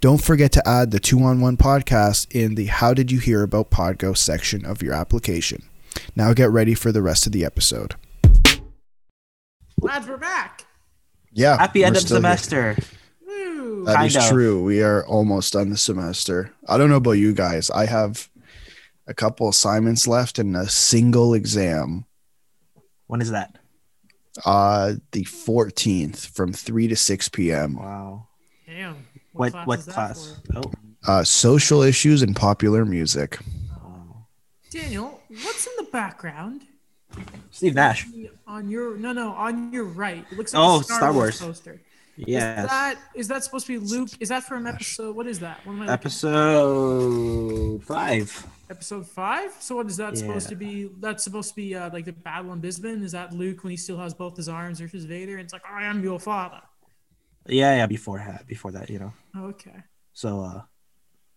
Don't forget to add the 2 on 1 podcast in the How Did You Hear About Podgo section of your application. Now get ready for the rest of the episode. Lads, we're back. Yeah. Happy end of still here. semester. Woo. That is of. true. We are almost done the semester. I don't know about you guys. I have a couple assignments left and a single exam. When is that? Uh the 14th from 3 to 6 p.m. Wow. Damn. What class what is that class? Oh. Uh social issues and popular music. wow. Daniel, what's in the background? Steve Nash. On your no no on your right. It looks like Oh, a Star, Star Wars, Wars. poster. Yes. Is that is that supposed to be Luke? Is that from episode? What is that? What am I Episode five. Episode five. So what is that supposed to be? That's supposed to be uh, like the battle in Bespin. Is that Luke when he still has both his arms versus Vader? And it's like I am your father. Yeah, yeah. Before that, before that, you know. Okay. So, uh,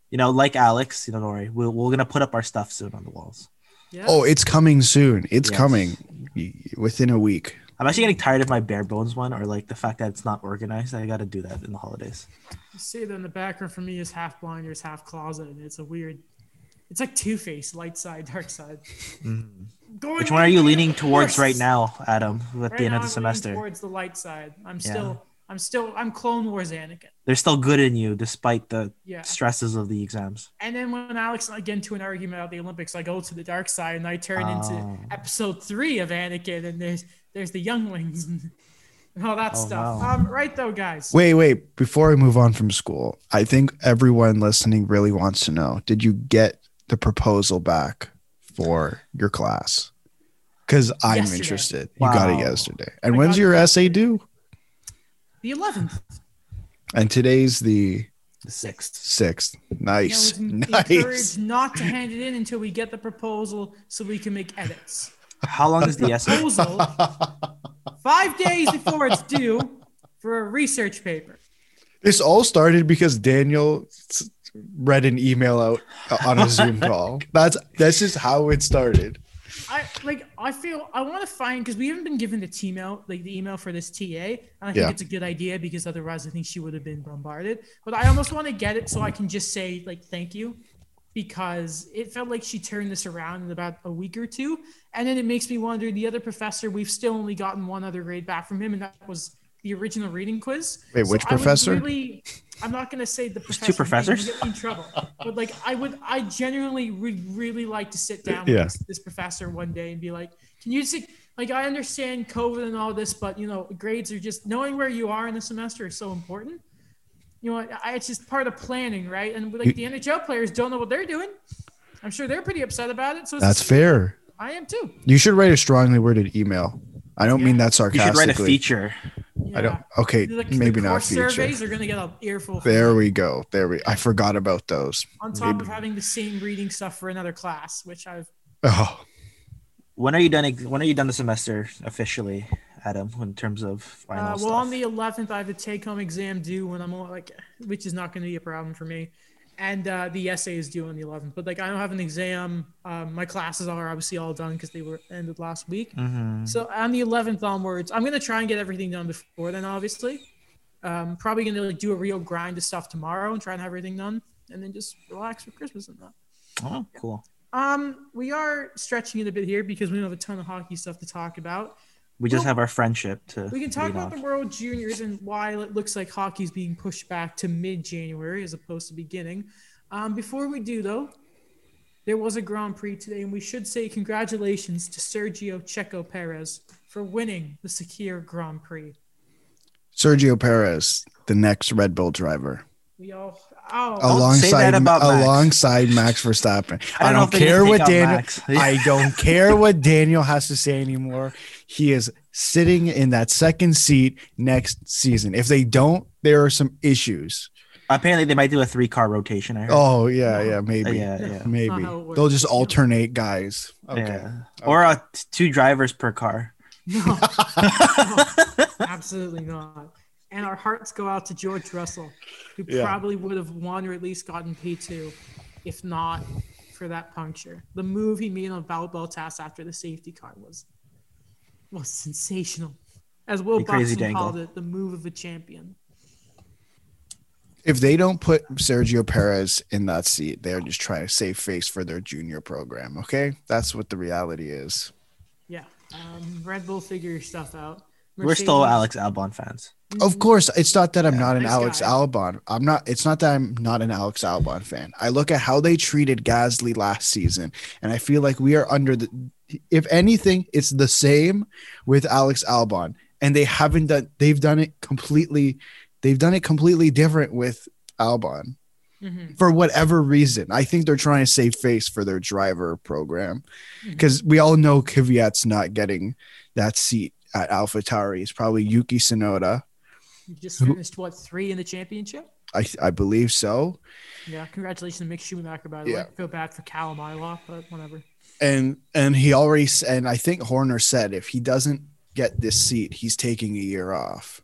you know, like Alex, you know, don't worry. We're, we're gonna put up our stuff soon on the walls. Yeah. Oh, it's coming soon. It's Yes. coming within a week. I'm actually getting tired of my bare bones one, or like the fact that it's not organized. I got to do that in the holidays. You see that in the background for me is half blinders, half closet, and it's a weird. It's like Two Face, light side, dark side. Mm-hmm. Which one are you leaning towards course. right now, Adam? At Right the end now, of the I'm semester, towards the light side. I'm Yeah. still, I'm still, I'm Clone Wars Anakin. They're still good in you despite the Yeah. stresses of the exams. And then when Alex and I get into an argument about the Olympics, I go to the dark side and I turn Oh. into episode three of Anakin, and there's there's the younglings and, and all that Oh, stuff. wow. Um, right though, guys. Wait, wait. Before I move on from school, I think everyone listening really wants to know did you get the proposal back for your class? Because I'm Yesterday. interested. You got it yesterday. And I when's got it your yesterday. essay due? The eleventh. And today's the The sixth. 6th. Nice. You know, nice. encouraged not to hand it in until we get the proposal so we can make edits. How long is the essay? Proposal five days before it's due for a research paper. This all started because Daniel read an email out on a Zoom call. That's this is how it started. I like. I feel I want to find because we haven't been given the out, like the email for this TA, and I think Yeah. it's a good idea because otherwise I think she would have been bombarded. But I almost want to get it so I can just say like thank you, because it felt like she turned this around in about a week or two, and then it makes me wonder. The other professor, we've still only gotten one other grade back from him, and that was the original reading quiz. Wait, which I would professor? Really, I'm not gonna say the professor. two professors? Get me in trouble. But like, I would, I genuinely would really like to sit down Yeah. with this, this professor one day and be like, "Can you see? Like, I understand COVID and all this, but you know, grades are just knowing where you are in the semester is so important. You know, I, it's just part of planning, right? And like the NHL players don't know what they're doing. I'm sure they're pretty upset about it. So it's That's fair. I am too. You should write a strongly worded email. I don't mean that sarcastically. You should write a feature. Yeah. I don't. Okay, The- the maybe not course feature. Surveys are gonna get an earful. There we go. There we. I forgot about those. on top Maybe- of having the same reading stuff for another class, which I've Oh, When are you done? When are you done the semester officially, Adam? In terms of final uh, stuff. well on the 11th I have a take-home exam due when I'm like, which is not going to be a problem for me, and uh, the essay is due on the 11th. But like I don't have an exam. Um, my classes are obviously all done because they were ended last week. Mhm. So on the 11th onwards, I'm gonna try and get everything done before then. Obviously, um, probably gonna like do a real grind of stuff tomorrow and try and have everything done, and then just relax for Christmas and that. Oh, cool. Um, we are stretching it a bit here because we don't have a ton of hockey stuff to talk about. We just Well, have our friendship to. We can talk about off. the World Juniors and why it looks like hockey's being pushed back to mid-January as opposed to beginning. Um, before we do, though, there was a Grand Prix today, and we should say congratulations to Sergio Checo Perez for winning the Sakhir Grand Prix. Sergio Perez, the next Red Bull driver, We all, oh, Don't say alongside that about Max. alongside Max Verstappen. I I don't know don't, care what Daniel. I don't care what Daniel has to say anymore. He is sitting in that second seat next season. If they don't, there are some issues. Apparently, they might do a three car rotation. I heard. Oh yeah, No. yeah, Uh, maybe, yeah, yeah. Maybe they'll just alternate guys. Okay, Yeah. Or uh, two drivers per car. No, No, absolutely not. And our hearts go out to George Russell, who Yeah. probably would have won or at least gotten P2 if not for that puncture. The move he made on Val Bottas after the safety car was was sensational. As Will The crazy dangle. called it, the move of a champion. If they don't put Sergio Perez in that seat, they're just trying to save face for their junior program. Okay, that's what the reality is. Yeah. Um, Red Bull figure your stuff out. We're still Alex Albon fans. Of course, it's not that I'm not an Nice Alex guy. Albon. I'm not. It's not that I'm not an Alex Albon fan. I look at how they treated Gasly last season, and I feel like we are under the. If anything, it's the same with Alex Albon, and they haven't done. They've done it completely. They've done it completely different with Albon Mhm. for whatever reason. I think they're trying to save face for their driver program because we all know Kvyat's not getting that seat at AlphaTauri. It's probably Yuki Tsunoda. You just finished what three in the championship? I I believe so. Yeah, congratulations to Mick Schumacher. By the Yeah. way, I feel bad for Callum Ilott, but whatever. And and he already and I think Horner said if he doesn't get this seat, he's taking a year off,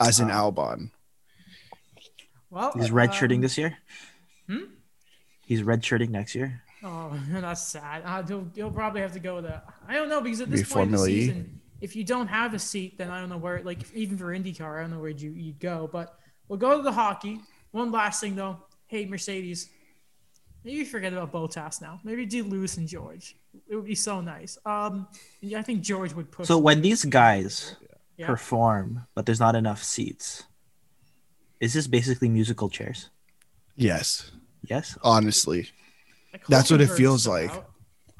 as in Wow. Albon. Well, He's redshirting um, this year. hmm? He's redshirting next year. Oh, that's sad. Uh, he'll, he'll probably have to go with that. I don't know because at Be this point in the Formula E. season, if you don't have a seat, then I don't know where. Like even for IndyCar, I don't know where you you'd go. But we'll go to the hockey. One last thing though. Hey Mercedes, maybe forget about Bottas now. Maybe do Lewis and George. It would be so nice. Um, I think George would push. So when these guys yeah. perform, but there's not enough seats, is this basically musical chairs? Yes, Yes. honestly. Like, That's what it feels like.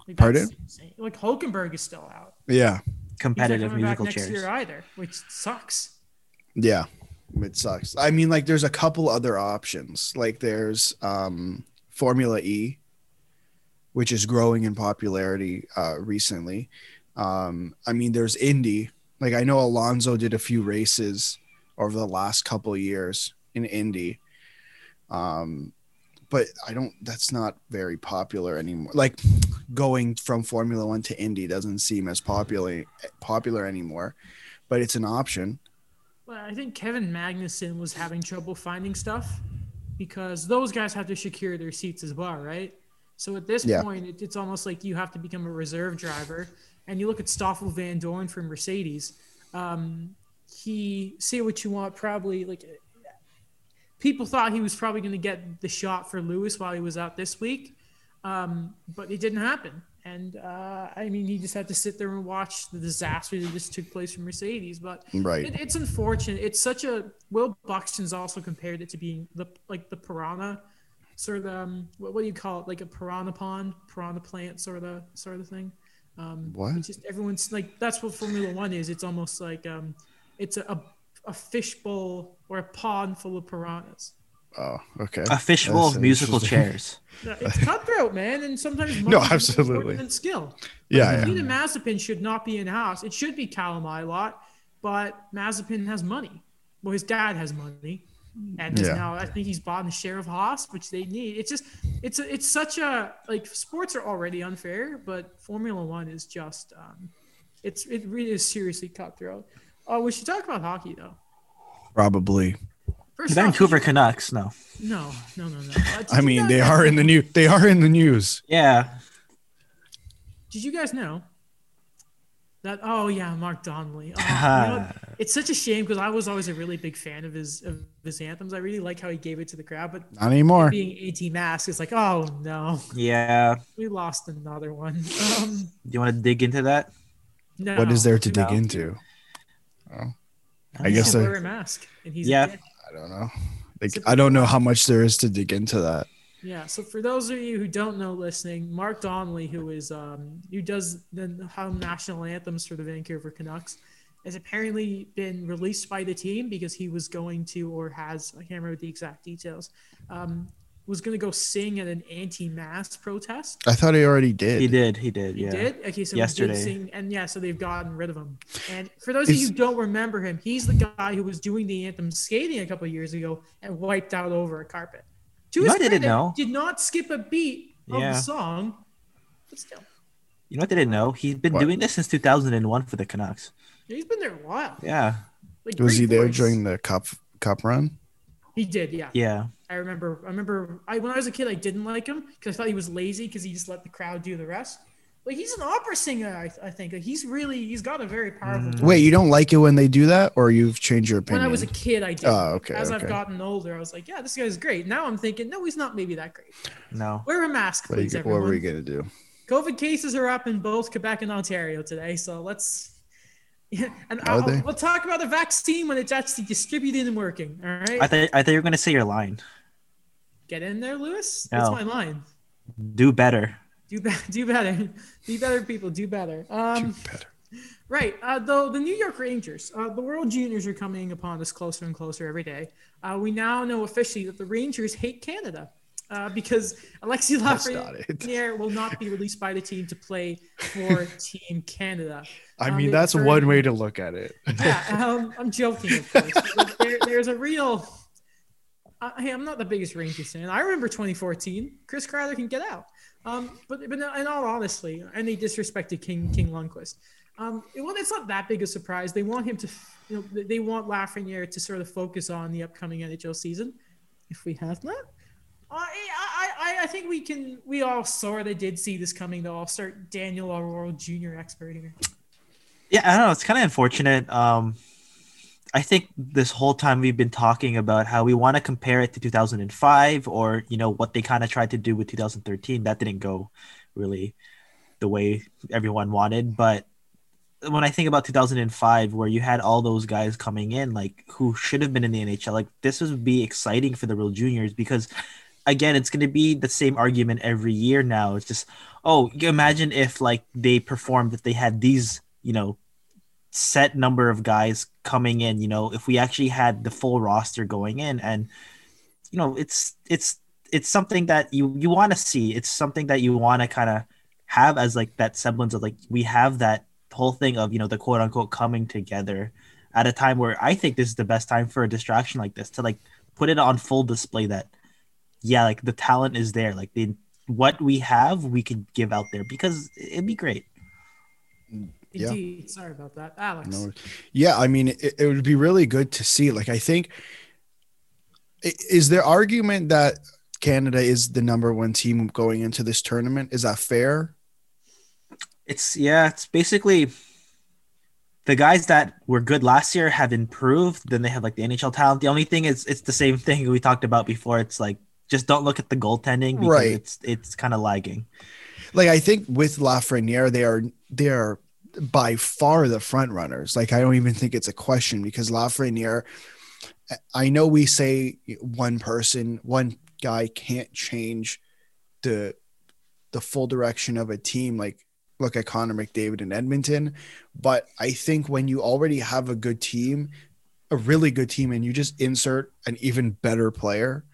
Like, Pardon? Like Hulkenberg is still out. Yeah, He's not Competitive back musical next chairs. year either, which sucks. yeah. It sucks. I mean, like, there's a couple other options. Like, there's um, Formula E, which is growing in popularity uh, recently. Um, I mean, there's Indy. Like, I know Alonso did a few races over the last couple years in Indy. Um, but I don't, that's not very popular anymore. Like, going from Formula One to Indy doesn't seem as popular popular anymore, but it's an option. Well, I think Kevin Magnussen was having trouble finding stuff because those guys have to secure their seats as well, right? So at this Yeah. point, it, it's almost like you have to become a reserve driver. And you look at Stoffel Vandoorne from Mercedes. Um, he say what you want, probably like people thought he was probably going to get the shot for Lewis while he was out this week, um, but it didn't happen. And uh, I mean, he just had to sit there and watch the disaster that just took place from Mercedes. But Right. it, it's unfortunate. It's such a Will Buxton's also compared it to being the like the piranha sort of um what, what do you call it like a piranha pond piranha plant sort of sort of thing. Um, What? It's just everyone's like that's what Formula One is. It's almost like um it's a a, a fishbowl or a pond full of piranhas. Oh, okay. A fishbowl That's of musical chairs. It's cutthroat, man, and sometimes No, money is more important absolutely. than skill. Yeah, yeah. Nikita Mazepin should not be in house. It should be Callum Ilott, but Mazepin has money. Well, his dad has money, and Yeah. now I think he's bought a share of Haas, which they need. It's just, it's a, it's such a like sports are already unfair, but Formula One is just, um, it's it really is seriously cutthroat. Oh, we should talk about hockey though. Probably. First Vancouver did Canucks, no. you- no, no, no, no. Uh, I mean, guys they know- are in the new. They are in the news. Yeah. Did you guys know that? Oh yeah, Mark Donnelly. Oh, you know it's such a shame because I was always a really big fan of his of his anthems. I really like how he gave it to the crowd, but Not anymore. being AT Mask is like, oh no, Yeah. we lost another one. Um, Do you want to dig into that? no, What is there to No. dig into? Oh. I He guess should I- wear a mask, and he's Yeah. dick. I don't know. Like, I don't know how much there is to dig into that. Yeah. So for those of you who don't know, listening, Mark Donnelly, who is um, who does the how national anthems for the Vancouver Canucks, has apparently been released by the team because he was going to or has I can't remember the exact details. Um, was gonna go sing at an anti-mask protest. I thought he already did. He did. He did. He Yeah. did? Okay, so Yesterday. he did sing, and yeah, so they've gotten rid of him. And for those of you who don't remember him, he's the guy who was doing the anthem skating a couple of years ago and wiped out over a carpet. To You his I didn't know. Did not skip a beat of Yeah. the song, but still, You know what I didn't know? He's been What? doing this since 2001 for the Canucks. he's been there a while. Yeah. Like, Was great he there during the cup cup run? He did, yeah. Yeah. I remember. I remember. I when I was a kid, I didn't like him because I thought he was lazy because he just let the crowd do the rest. Like he's an opera singer, I, I think. Like, he's really he's got a very powerful. voice. Wait, you don't like it when they do that, or you've changed your opinion? When? I was a kid, I did. Oh, okay, As I've gotten older, I was like, yeah, this guy's great. Now I'm thinking, no, he's not maybe that great. No. Wear a mask, what, are you, please, what everyone. were we gonna do? COVID cases are up in both Quebec and Ontario today, so let's. Yeah, and Are I'll, they? we'll talk about the vaccine when it's actually distributed and working. All right, I thought I thought you were gonna say your line. get in there, Lewis. That's my line. Do better. Do better. Do better. Do better, people. Do better. Um, Better. right. Uh, though the New York Rangers, uh, the World Juniors are coming upon us closer and closer every day. Uh, we now know officially that the Rangers hate Canada uh, because Alexi. Lafreniere will not be released by the team to play for Team Canada. I Um, mean, they've that's turned- one way to look at it. yeah, um, I'm joking, of course. There, there's a real. Uh, hey, I'm not the biggest Rangers fan. I remember 2014. Chris Kreider can get out. Um, but but in all honesty, and they disrespected King King Lundqvist. Um, it- well, it's not that big a surprise. They want him to, you know, they want Lafreniere to sort of focus on the upcoming NHL season, if we have that. I, I, I, think we can. We all sort of did see this coming, though. I'll start Daniel, World Junior expert here. Yeah, I don't know. It's kind of unfortunate. Um, I think this whole time we've been talking about how we want to compare it to 2005 or, you know, what they kind of tried to do with 2013. That didn't go really the way everyone wanted. But when I think about 2005, where you had all those guys coming in, like who should have been in the NHL, like this would be exciting for the real juniors because, again, it's going to be the same argument every year now. It's just, oh, imagine if like they performed, if they had these, you know, set number of guys coming in, you know, if we actually had the full roster going in and, you know, it's, it's, it's something that you, you want to see. It's something that you want to kind of have as like that semblance of like, we have that whole thing of, you know, the quote unquote coming together at a time where I think this is the best time for a distraction like this to like put it on full display that, yeah, like the talent is there. Like the, what we have, we could give out there because it'd be great. Yeah. Indeed. Sorry about that, Alex. No. Yeah, I mean, it, it would be really good to see. Like, I think is there argument that Canada is the number one team going into this tournament? Is that fair? It's yeah, it's basically the guys that were good last year have improved. Then they have like the NHL talent. The only thing is, it's the same thing we talked about before. It's like just don't look at the goaltending because Right. it's it's kind of lagging. Like, I think with Lafreniere, they are they are by far the front runners. Like, I don't even think it's a question because Lafreniere. I know we say one person, one guy can't change the the full direction of a team. Like, look at Connor McDavid in Edmonton. But I think when you already have a good team, a really good team, and you just insert an even better player,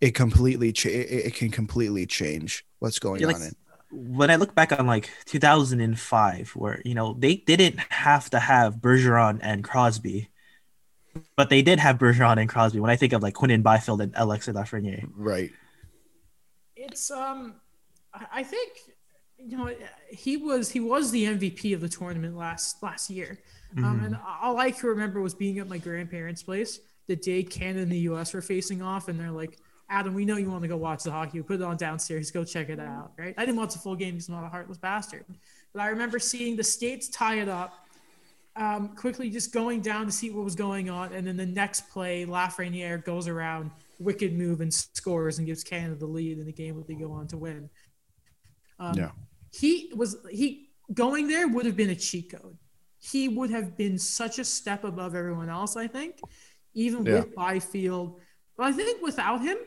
it completely cha- it, it can completely change what's going Yeah, like, on. In. When I look back on like 2005, where you know they didn't have to have Bergeron and Crosby, but they did have Bergeron and Crosby. When I think of like Quinn and Byfield and Alexis Lafreniere, Right. It's um, I I think you know he was he was the MVP of the tournament last last year, um, and all I can remember was being at my grandparents' place the day Canada and the U.S. were facing off, and they're like, "Adam, we know you want to go watch the hockey. We put it on downstairs. Go check it out." Right? I didn't watch the full game because I'm not a heartless bastard, but I remember seeing the states tie it up. Um, quickly just going down to see what was going on, and then the next play, Lafreniere goes around, wicked move, and scores and gives Canada the lead in the game that they go on to win. Um, Yeah. he was he going there would have been a cheat code. He would have been such a step above everyone else. I think, even Yeah. with Byfield, but I think without him,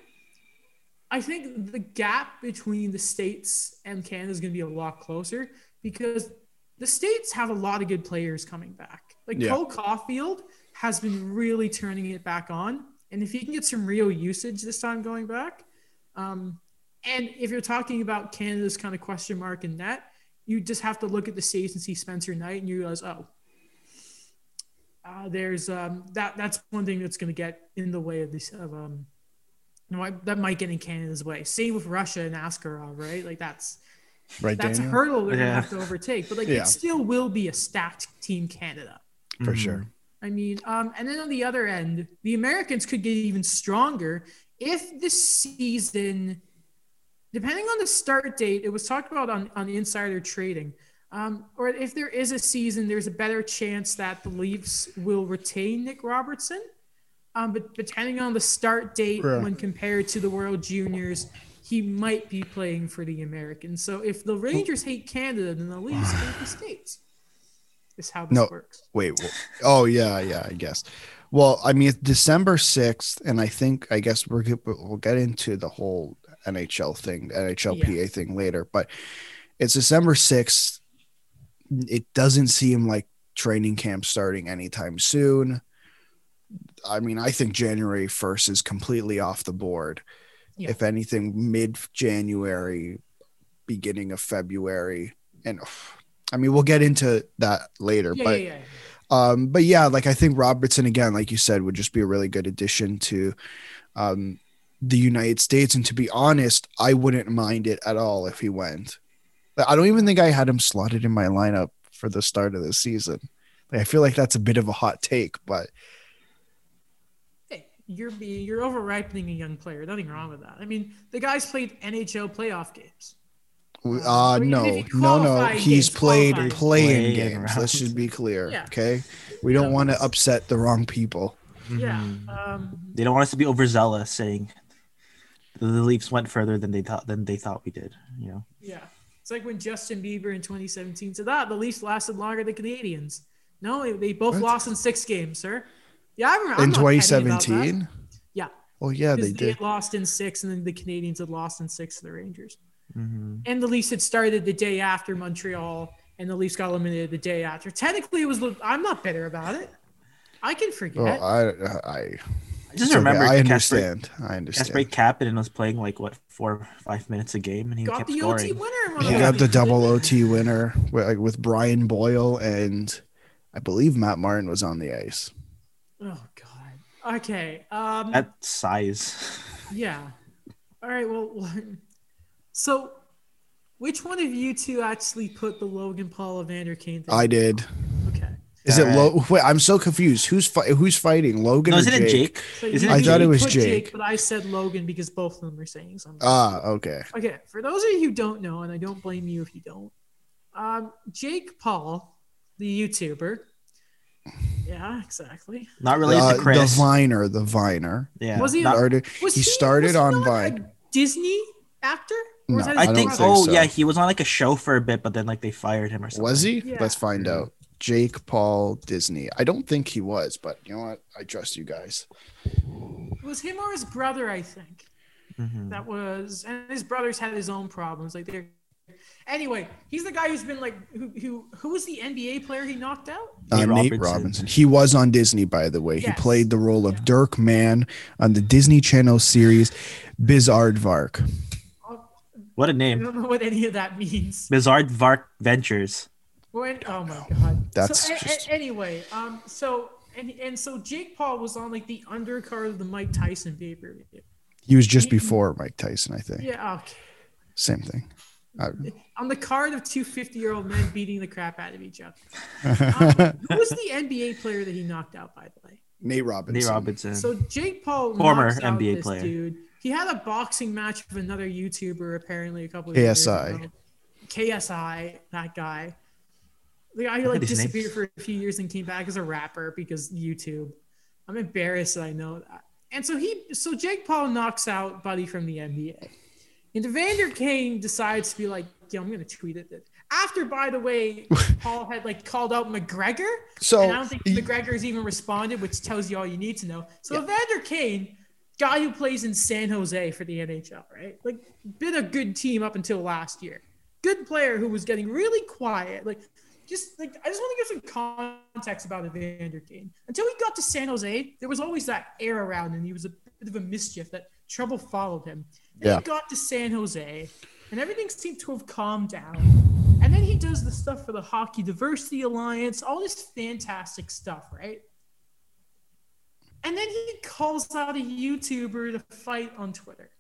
I think the gap between the states and Canada is going to be a lot closer because the states have a lot of good players coming back. Like Yeah. Cole Caufield has been really turning it back on, and if he can get some real usage this time going back, Um, and if you're talking about Canada's kind of question mark in that, you just have to look at the States and see Spencer Knight, and you realize, oh, uh, there's um, that. That's one thing that's going to get in the way of this. Of um, you know, that might get in Canada's way. Same with Russia and Askarov, right? Like that's Right, that's Daniel? a hurdle they're Yeah. gonna have to overtake. But like Yeah. it still will be a stacked team Canada. For Mhm. sure. I mean, um, and then on the other end, the Americans could get even stronger if this season, depending on the start date, it was talked about on, on insider trading, um, or if there is a season, there's a better chance that the Leafs will retain Nick Robertson. Um, but depending on the start date Yeah. when compared to the World Juniors, he might be playing for the Americans. So if the Rangers hate Canada, then the Leafs hate the States. Is how this No. works. Wait. wh- Oh yeah, yeah. I guess. Well, I mean, it's December sixth, and I think I guess we're we'll get into the whole NHL thing, NHLPA thing later. But it's December sixth. It doesn't seem like training camp starting anytime soon. I mean, I think January first is completely off the board. Yeah. If anything, mid January, beginning of February, and I mean, we'll get into that later. Yeah, but yeah, yeah. um, but yeah, like I think Robertson again, like you said, would just be a really good addition to um, the United States. And to be honest, I wouldn't mind it at all if he went. I don't even think I had him slotted in my lineup for the start of the season. Like, I feel like that's a bit of a hot take, but you're being you're over ripening a young player. Nothing wrong with that. I mean, the guy's played NHL playoff games. uh, I mean, no, no, no. He's games, played playing Playing games. Let's just be clear, Yeah. okay? We don't Yeah. want to upset the wrong people. Yeah. Mhm. Um, They don't want us to be overzealous, saying the Leafs went further than they thought than they thought we did. You know. yeah. It's like when Justin Bieber in 2017 said, that the Leafs lasted longer than Canadiens." No, they- they both What? lost in six games, sir. Yeah, I remember. In not petty about that. 2017? Yeah. Well, yeah, they Because they did. had lost in six, and then the Canadiens had lost in six to the Rangers. Mhm. And the Leafs had started the day after Montreal, and the Leafs got eliminated the day after. Technically, it was. I'm not bitter about it. I can forget. Well, I, I, I it's just okay. remember I Kasper, understand. I understand. Kasper Kapanen was playing like what four or five minutes a game, and he got kept the scoring. OT winner. He of got the double OT winner with, like, with Brian Boyle, and I believe Matt Martin was on the ice. He? Oh God. Okay. Um. That size. yeah. All right. Well. So, which one of you two actually put the Logan Paul Evander Kane thing? I did. Okay. Is All it right. Lo- Wait, I'm so confused. Who's fi- who's fighting Logan No, or isn't Jake? it Jake? So Isn't you- it I thought it was put Jake. but I said Logan because both of them are saying something. Ah, okay. Okay, for those of you who don't know, and I don't blame you if you don't, um, Jake Paul, the YouTuber. Yeah, exactly. Not related Uh, to Chris. the Viner, the Viner. yeah. Was he- Not- Started, Was he started was on not Vine. a Disney actor? No, that I think. think oh so. yeah, he was on like a show for a bit, but then like they fired him or something. Was he? Yeah. Let's find out. Jake Paul Disney. I don't think he was, but you know what? I trust you guys. It was him or his brother, I think. Mhm. That was, and his brothers had his own problems. Like they're. Anyway, he's the guy who's been like, who, who, who was the NBA player he knocked out? Uh, Nate Nate Robinson. Robinson. He was on Disney, by the way. He played the role of Dirk Mann on the Disney Channel series Bizaardvark. What a name. I don't know what any of that means. Bizarre Vark Ventures. When, oh my god. That's so, a- a- anyway. Um. So and and so Jake Paul was on like the undercard of the Mike Tyson pay per view. He was just before Mike Tyson, I think. Yeah. Okay. Same thing. On the card of two 50 year old men beating the crap out of each other. Um, who was the NBA player that he knocked out, by the way? Nate Robinson. Nate Robinson. So Jake Paul, Former out NBA this player. dude. He had a boxing match with another YouTuber apparently a couple of years KSI. ago. KSI, KSI, that guy. The guy who like at his name. disappeared for a few years and came back as a rapper because YouTube. I'm embarrassed that I know that. And so he, so Jake Paul knocks out Buddy from the NBA. And Evander Kane decides to be like, yo, I'm gonna tweet it. After, by the way, Paul had like called out McGregor. So And I don't think he- McGregor's even responded, which tells you all you need to know. So Evander Kane, guy who plays in San Jose for the NHL, right? Like, been a good team up until last year. Good player who was getting really quiet. Like, just like I just want to give some context about Evander Kane. Until he got to San Jose, there was always that air around him. He was a bit of a mischief that trouble followed him. Then Yeah. he got to San Jose, and everything seemed to have calmed down. And then he does the stuff for the Hockey Diversity Alliance, all this fantastic stuff, right? And then he calls out a YouTuber to fight on Twitter.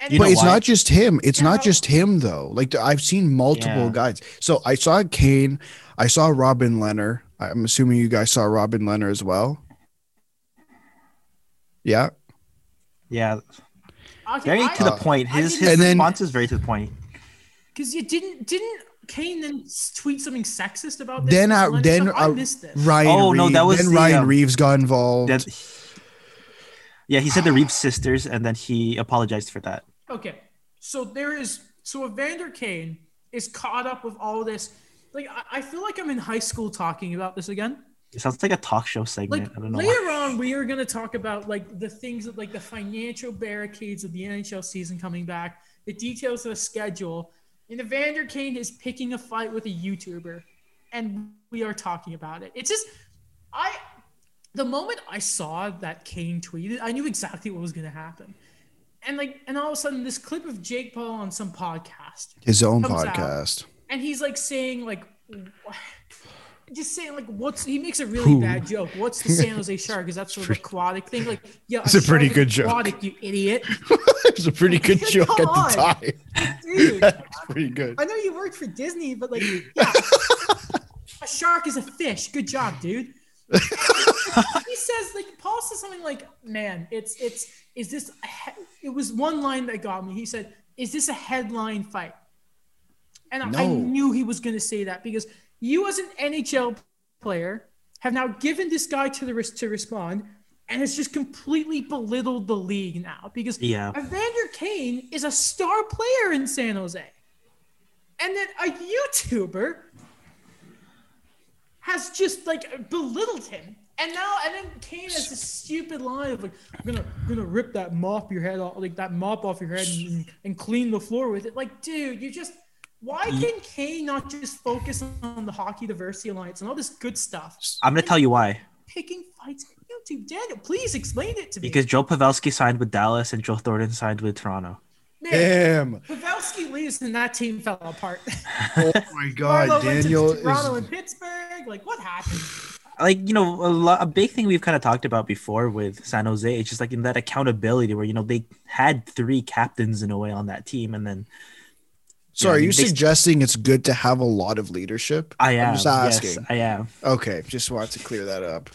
And but it's why? not just him. It's not just him though. Like I've seen multiple Yeah. guys. So I saw Kane. I saw Robin Lehner. I'm assuming you guys saw Robin Lehner as well. Yeah. Yeah, Okay, very I- to the Uh, point. His his And then- response is very to the point. Because you didn't didn't Kane then tweet something sexist about this? Then this uh, then stuff? I uh, missed this. Ryan. Oh, no, Reaves- that was then the, Ryan um, Reaves got involved. That, yeah, he said the Reeves sisters, and then he apologized for that. Okay, so there is so Evander Kane is caught up with all this. Like I, I feel like I'm in high school talking about this again. It sounds like a talk show segment. Like I don't know. why. later on, we are going to talk about like the things that like the financial barricades of the NHL season coming back, the details of the schedule, and Evander Kane is picking a fight with a YouTuber, and we are talking about it. It's just I, the moment I saw that Kane tweeted, I knew exactly what was going to happen, and like, and all of a sudden, this clip of Jake Paul on some podcast, His own comes out. podcast. and he's like saying like just saying like what's he makes a really Who? bad joke what's the san jose shark is that sort of aquatic thing like yeah It's a pretty shark is good joke. aquatic you idiot it was a pretty good joke at Come the on. time. dude That's pretty good. i know you worked for disney but like yeah a shark is a fish good job dude he says like paul says something like man it's it's is this a he-? it was one line that got me he said is this a headline fight and I- I knew he was going to say that because you, as an NHL player, have now given this guy to the risk to respond, and it's just completely belittled the league now because Yeah. Evander Kane is a star player in San Jose, and then a YouTuber has just like belittled him. And now, and then Kane has this stupid line of like, "I'm gonna, I'm gonna rip that mop your head off, like that mop off your head, and, and clean the floor with it." Like, dude, you just why mm. can Kane not just focus on the Hockey Diversity Alliance and all this good stuff? I'm gonna tell you why. Picking fights on YouTube, Daniel. Please explain it to me. Because Joe Pavelski signed with Dallas and Joe Thornton signed with Toronto. Man, Damn. Pavelski leaves and that team fell apart. Oh my god, Marleau went to Daniel Toronto is and Pittsburgh. Like, what happened? Like you know, a, lo- a big thing we've kind of talked about before with San Jose. It's just like in that accountability where you know they had three captains in a way on that team, and then So Yeah, I are mean, you they- suggesting it's good to have a lot of leadership? I am I'm just yes, asking. I am. Okay, just wanted to clear that up.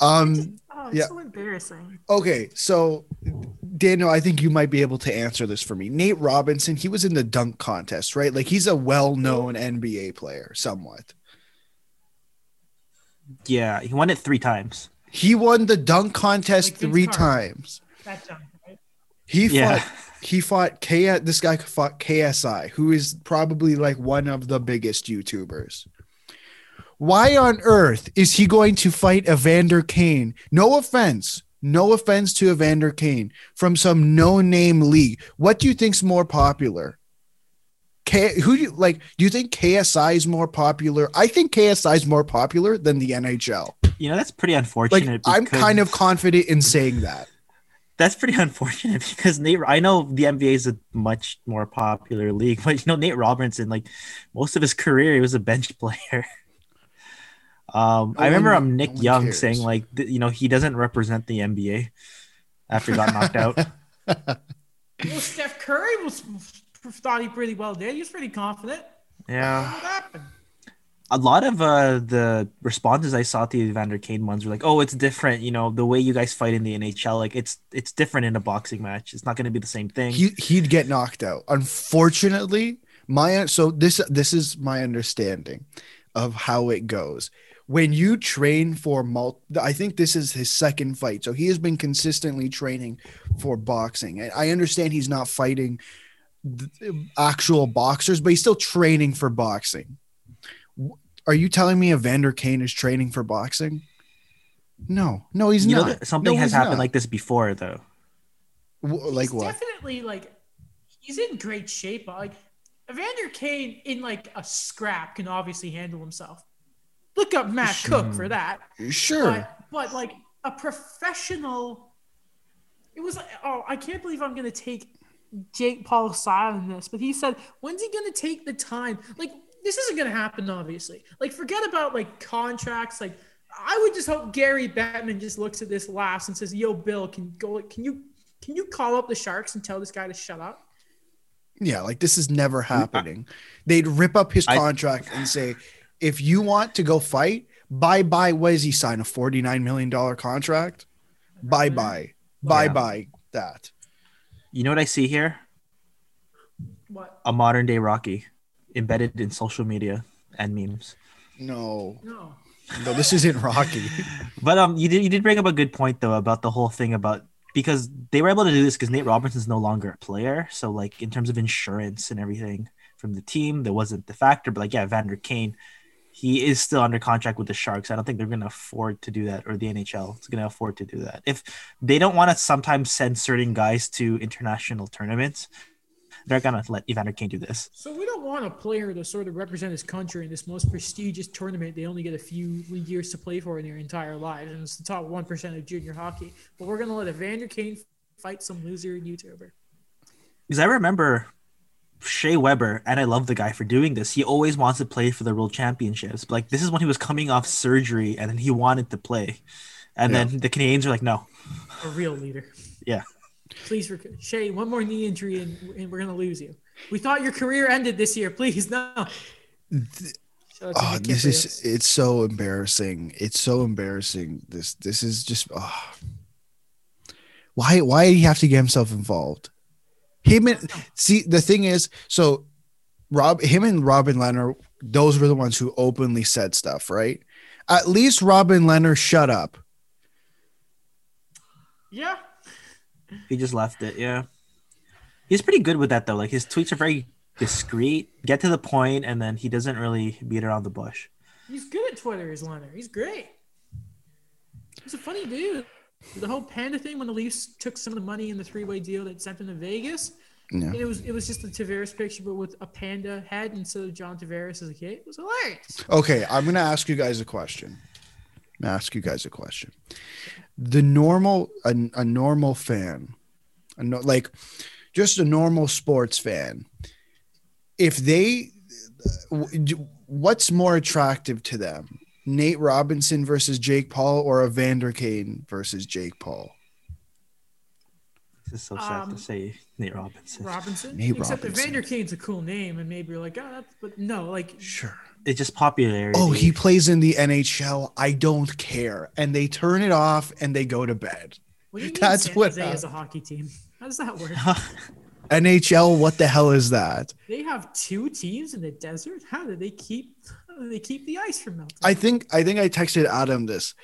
Um Oh, it's Yeah. so embarrassing. okay, so Daniel, I think you might be able to answer this for me. Nate Robinson, he was in the dunk contest, right? Like he's a well-known NBA player somewhat. Yeah, he won it three times. He won the dunk contest Like 3 times. That dunk, right? He Yeah. fought he fought K this guy fought KSI, who is probably like one of the biggest YouTubers. Why on earth is he going to fight Evander Kane? No offense. No offense to Evander Kane from some no-name league. What do you think's more popular? K who do you like do you think KSI is more popular? I think KSI is more popular than the NHL. You know that's pretty Like unfortunate. I'm kind of confident in saying that. That's pretty unfortunate because Nate. I know the NBA is a much more popular league, but you know Nate Robinson, like most of his career, he was a bench player. Um, No I remember one- um, Nick no Young cares. saying like, th- you know, he doesn't represent the NBA after he got knocked out. Well, Steph Curry was thought he pretty well did. He was pretty confident. Yeah, What happened? A lot of uh, the responses I saw to the Evander Kane ones were like, "Oh, it's different. You know, the way you guys fight in the NHL, like it's it's different in a boxing match. It's not going to be the same thing." he he'd get knocked out. Unfortunately, my so this this is my understanding of how it goes. When you train for mul I think this is his second fight. So he has been consistently training for boxing. And I understand he's not fighting actual boxers, but he's still training for boxing. W- Are you telling me Evander Kane is training for boxing? No, no, he's you not. that something No, has happened not. like this before, though. W- like he's what? Definitely like he's in great shape. Like Evander Kane in like a scrap can obviously handle himself. Look up Matt Cooke for that. Sure. But but like a professional it was like, oh, I can't believe I'm gonna take Jake Paul side on this, but he said, when's he gonna take the time? Like, this isn't gonna happen, obviously. Like, forget about like contracts. Like, I would just hope Gary Bettman just looks at this last and says, "Yo, Bill, can go? Can you can you call up the Sharks and tell this guy to shut up?" Yeah, like this is never happening. They'd rip up his I- contract and say, if you want to go fight, bye bye. What does he sign? A $49 million contract? Bye bye. Bye bye. That. You know what I see here? What? A modern day Rocky embedded in social media and memes. No, No. no, this isn't Rocky. But um, you did you did bring up a good point though about the whole thing about because they were able to do this because Nate Robinson's no longer a player. So like in terms of insurance and everything from the team, there wasn't the factor. But like yeah, Vander Kane, he is still under contract with the Sharks. I don't think they're gonna afford to do that, or the NHL is gonna afford to do that. If they don't want to sometimes send certain guys to international tournaments, they're gonna let Evander Kane do this. So we don't want a player to sort of represent his country in this most prestigious tournament. They only get a few years to play for in their entire lives, and it's the top one percent of junior hockey. But we're gonna let Evander Kane fight some loser YouTuber. Because I remember Shea Weber, and I love the guy for doing this. He always wants to play for the World Championships. But, like this is when he was coming off surgery, and then he wanted to play, and Yeah. then the Canadiens are like, no, A real leader. yeah, Please, for Shea, one more knee injury, and, and we're gonna lose you. We thought your career ended this year. Please, no. Shout out Oh, this is it's so embarrassing. It's so embarrassing. This this is just oh. why why did he have to get himself involved? Him and see the thing is so Rob him and Robin Lehner those were the ones who openly said stuff, right? At least Robin Lehner shut up. Yeah. He just left it. Yeah, he's pretty good with that though. Like his tweets are very discreet, get to the point, and then he doesn't really beat around the bush. He's good at Twitter, is Lehner. He's great. He's a funny dude. The whole panda thing when the Leafs took some of the money in the three-way deal that sent him to Vegas, Yeah. it was it was just a Tavares picture, but with a panda head instead of John Tavares as a kid. It was hilarious. Okay, I'm gonna ask you guys a question. I'm gonna ask you guys a question. The normal, a, a normal fan, a no, like just a normal sports fan, if they, what's more attractive to them, Nate Robinson versus Jake Paul or Evander Kane versus Jake Paul? This is so sad Um, to say, Nate Robinson. Robinson. Nate Except Robinson. Evander Kane's a cool name, and maybe you're like, oh, that's, but no, like Sure. It's just popularity. Oh, he plays in the NHL. I don't care, and they turn it off and they go to bed. what do you mean That's San what Jose is a hockey team? How does that work? NHL, what the hell is that? they have two teams in the desert. How do they keep? Do they keep the ice from melting? I think I think I texted Adam this.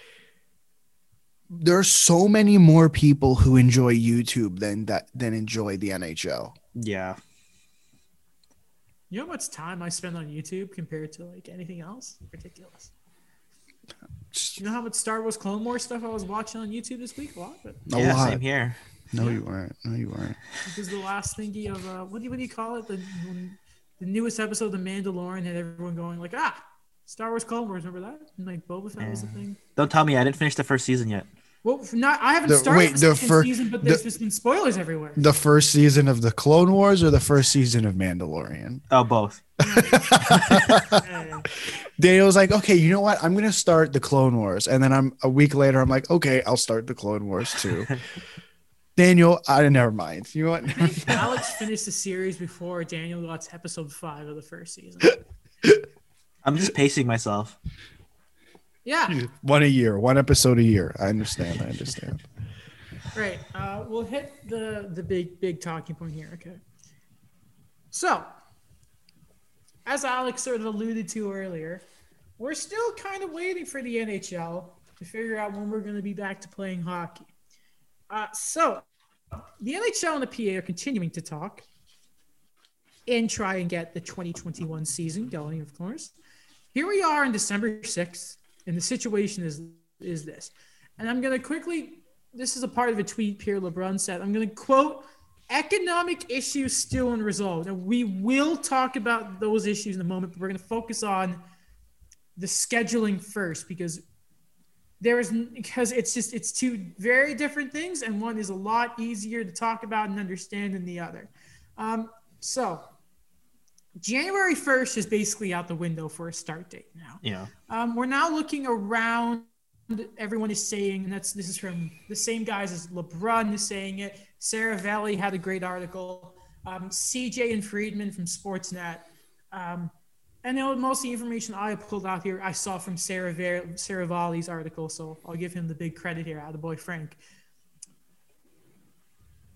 There's so many more people who enjoy YouTube than that than enjoy the NHL. yeah. You know how much time I spend on YouTube compared to like anything else? Ridiculous. Just You know how much Star Wars Clone Wars stuff I was watching on YouTube this week? A lot, but a yeah, lot. same here. No, you weren't. No, you weren't. because the last thingy of uh, what do you what do you call it? The when the newest episode of The Mandalorian had everyone going like, ah, Star Wars Clone Wars. Remember that? And like Boba Fett was the thing. Don't tell me I didn't finish the first season yet. Well, not I haven't The- started wait, the, the second fir- season, but the- there's just been spoilers everywhere. The first season of the Clone Wars or the first season of Mandalorian. Oh, both. Yeah. Daniel's like, okay, you know what? I'm gonna start the Clone Wars, and then I'm a week later. I'm like, okay, I'll start the Clone Wars too. Daniel, I never mind. You know what? Alex finished the series before Daniel got to episode five of the first season. I'm just pacing myself. Yeah. one a year, one episode a year. I understand. I understand. Right. Uh, we'll hit the the big big talking point here. Okay. So, as Alex sort of alluded to earlier, we're still kind of waiting for the NHL to figure out when we're going to be back to playing hockey. Uh, so, the NHL and the PA are continuing to talk and try and get the 2021 season going. Of course, here we are on December 6th, and the situation is is this. And I'm going to quickly this is a part of a tweet Pierre LeBrun said. I'm going to quote economic issues still unresolved. And we will talk about those issues in a moment, but we're going to focus on the scheduling first because there is because it's just it's two very different things, and one is a lot easier to talk about and understand than the other. Um, so January 1st is basically out the window for a start date now. Yeah. Um, we're now looking around. Everyone is saying, and that's this is from the same guys as LeBrun is saying it. Seravalli had a great article. Um, CJ and Friedman from Sportsnet. Um, and know, most of the information I pulled out here, I saw from Sarah Seravalli's article, so I'll give him the big credit here, out of the boy Frank.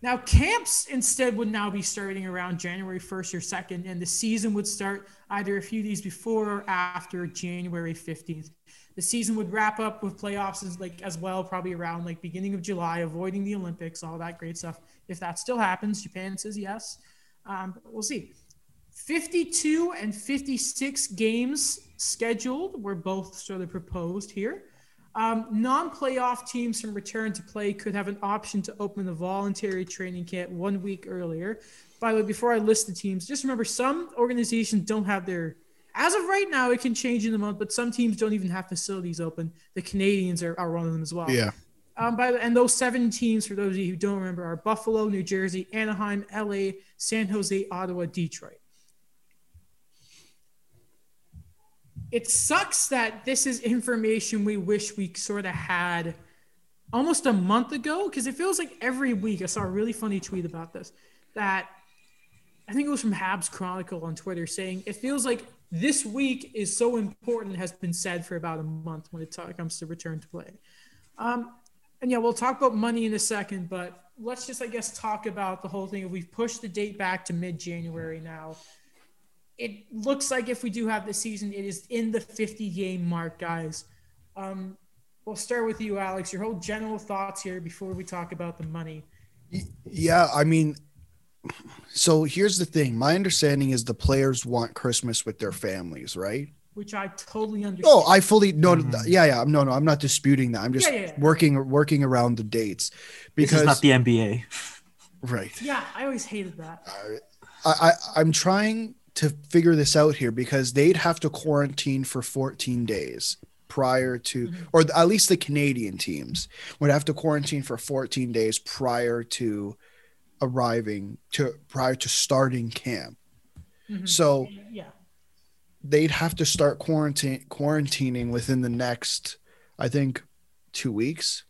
Now, camps instead would now be starting around January 1st or 2nd, and the season would start either a few days before or after January 15th. The season would wrap up with playoffs as, like as well, probably around like beginning of July, avoiding the Olympics, all that great stuff. If that still happens, Japan says yes. Um, but we'll see. 52 and 56 games scheduled were both sort of proposed here. Um, non-playoff teams from return to play could have an option to open a voluntary training camp one week earlier. By the way, before I list the teams, just remember some organizations don't have their. As of right now, it can change in a month, but some teams don't even have facilities open. The Canadiens are, are one of them as well. Yeah. Um, by the, and those seven teams, for those of you who don't remember, are Buffalo, New Jersey, Anaheim, LA, San Jose, Ottawa, Detroit. It sucks that this is information we wish we sort of had almost a month ago because it feels like every week I saw a really funny tweet about this that I think it was from Habs Chronicle on Twitter saying it feels like this week is so important has been said for about a month when it comes to return to play. Um, and yeah, we'll talk about money in a second, but let's just I guess talk about the whole thing. We've pushed the date back to mid January now it looks like if we do have the season, it is in the 50 game mark, guys. Um, we'll start with you, Alex. Your whole general thoughts here before we talk about the money. Yeah, I mean, so here's the thing. My understanding is the players want Christmas with their families, right? Which I totally understand. Oh, I fully no, mm-hmm. yeah, yeah. No, no, I'm not disputing that. I'm just yeah, yeah, yeah. working working around the dates because this is not the NBA, right? Yeah, I always hated that. I, I I'm trying to figure this out here because they'd have to quarantine for 14 days prior to mm-hmm. or at least the Canadian teams would have to quarantine for 14 days prior to arriving to prior to starting camp. Mm-hmm. So yeah. They'd have to start quarantine quarantining within the next I think 2 weeks.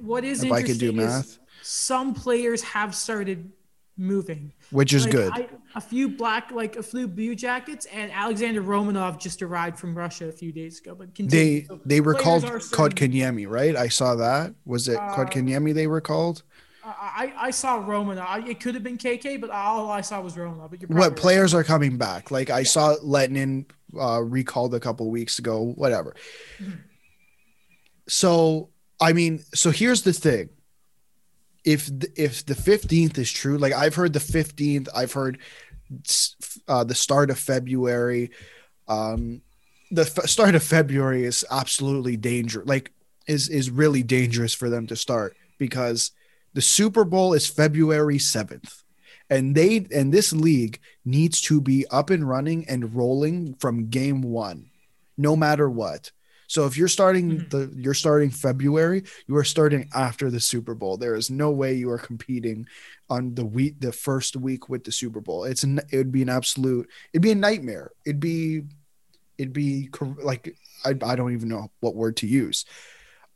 What is if I could do math. Some players have started moving, which is like, good. I, a few black, like a few blue jackets, and Alexander Romanov just arrived from Russia a few days ago. But continue. they so they were called called Kotkaniemi, right? I saw that. Was it uh, Kotkaniemi they were called? I, I saw Romanov. It could have been KK, but all I saw was Romanov. But what right. players are coming back? Like I yeah. saw Lehtonen uh, recalled a couple weeks ago. Whatever. Mm-hmm. So I mean, so here's the thing if the, if the 15th is true like i've heard the 15th i've heard uh, the start of february um the f- start of february is absolutely dangerous like is is really dangerous for them to start because the super bowl is february 7th and they and this league needs to be up and running and rolling from game one no matter what so if you're starting mm-hmm. the you're starting February, you are starting after the Super Bowl. There is no way you are competing on the week the first week with the Super Bowl. It's an it would be an absolute it'd be a nightmare. It'd be it'd be like I I don't even know what word to use.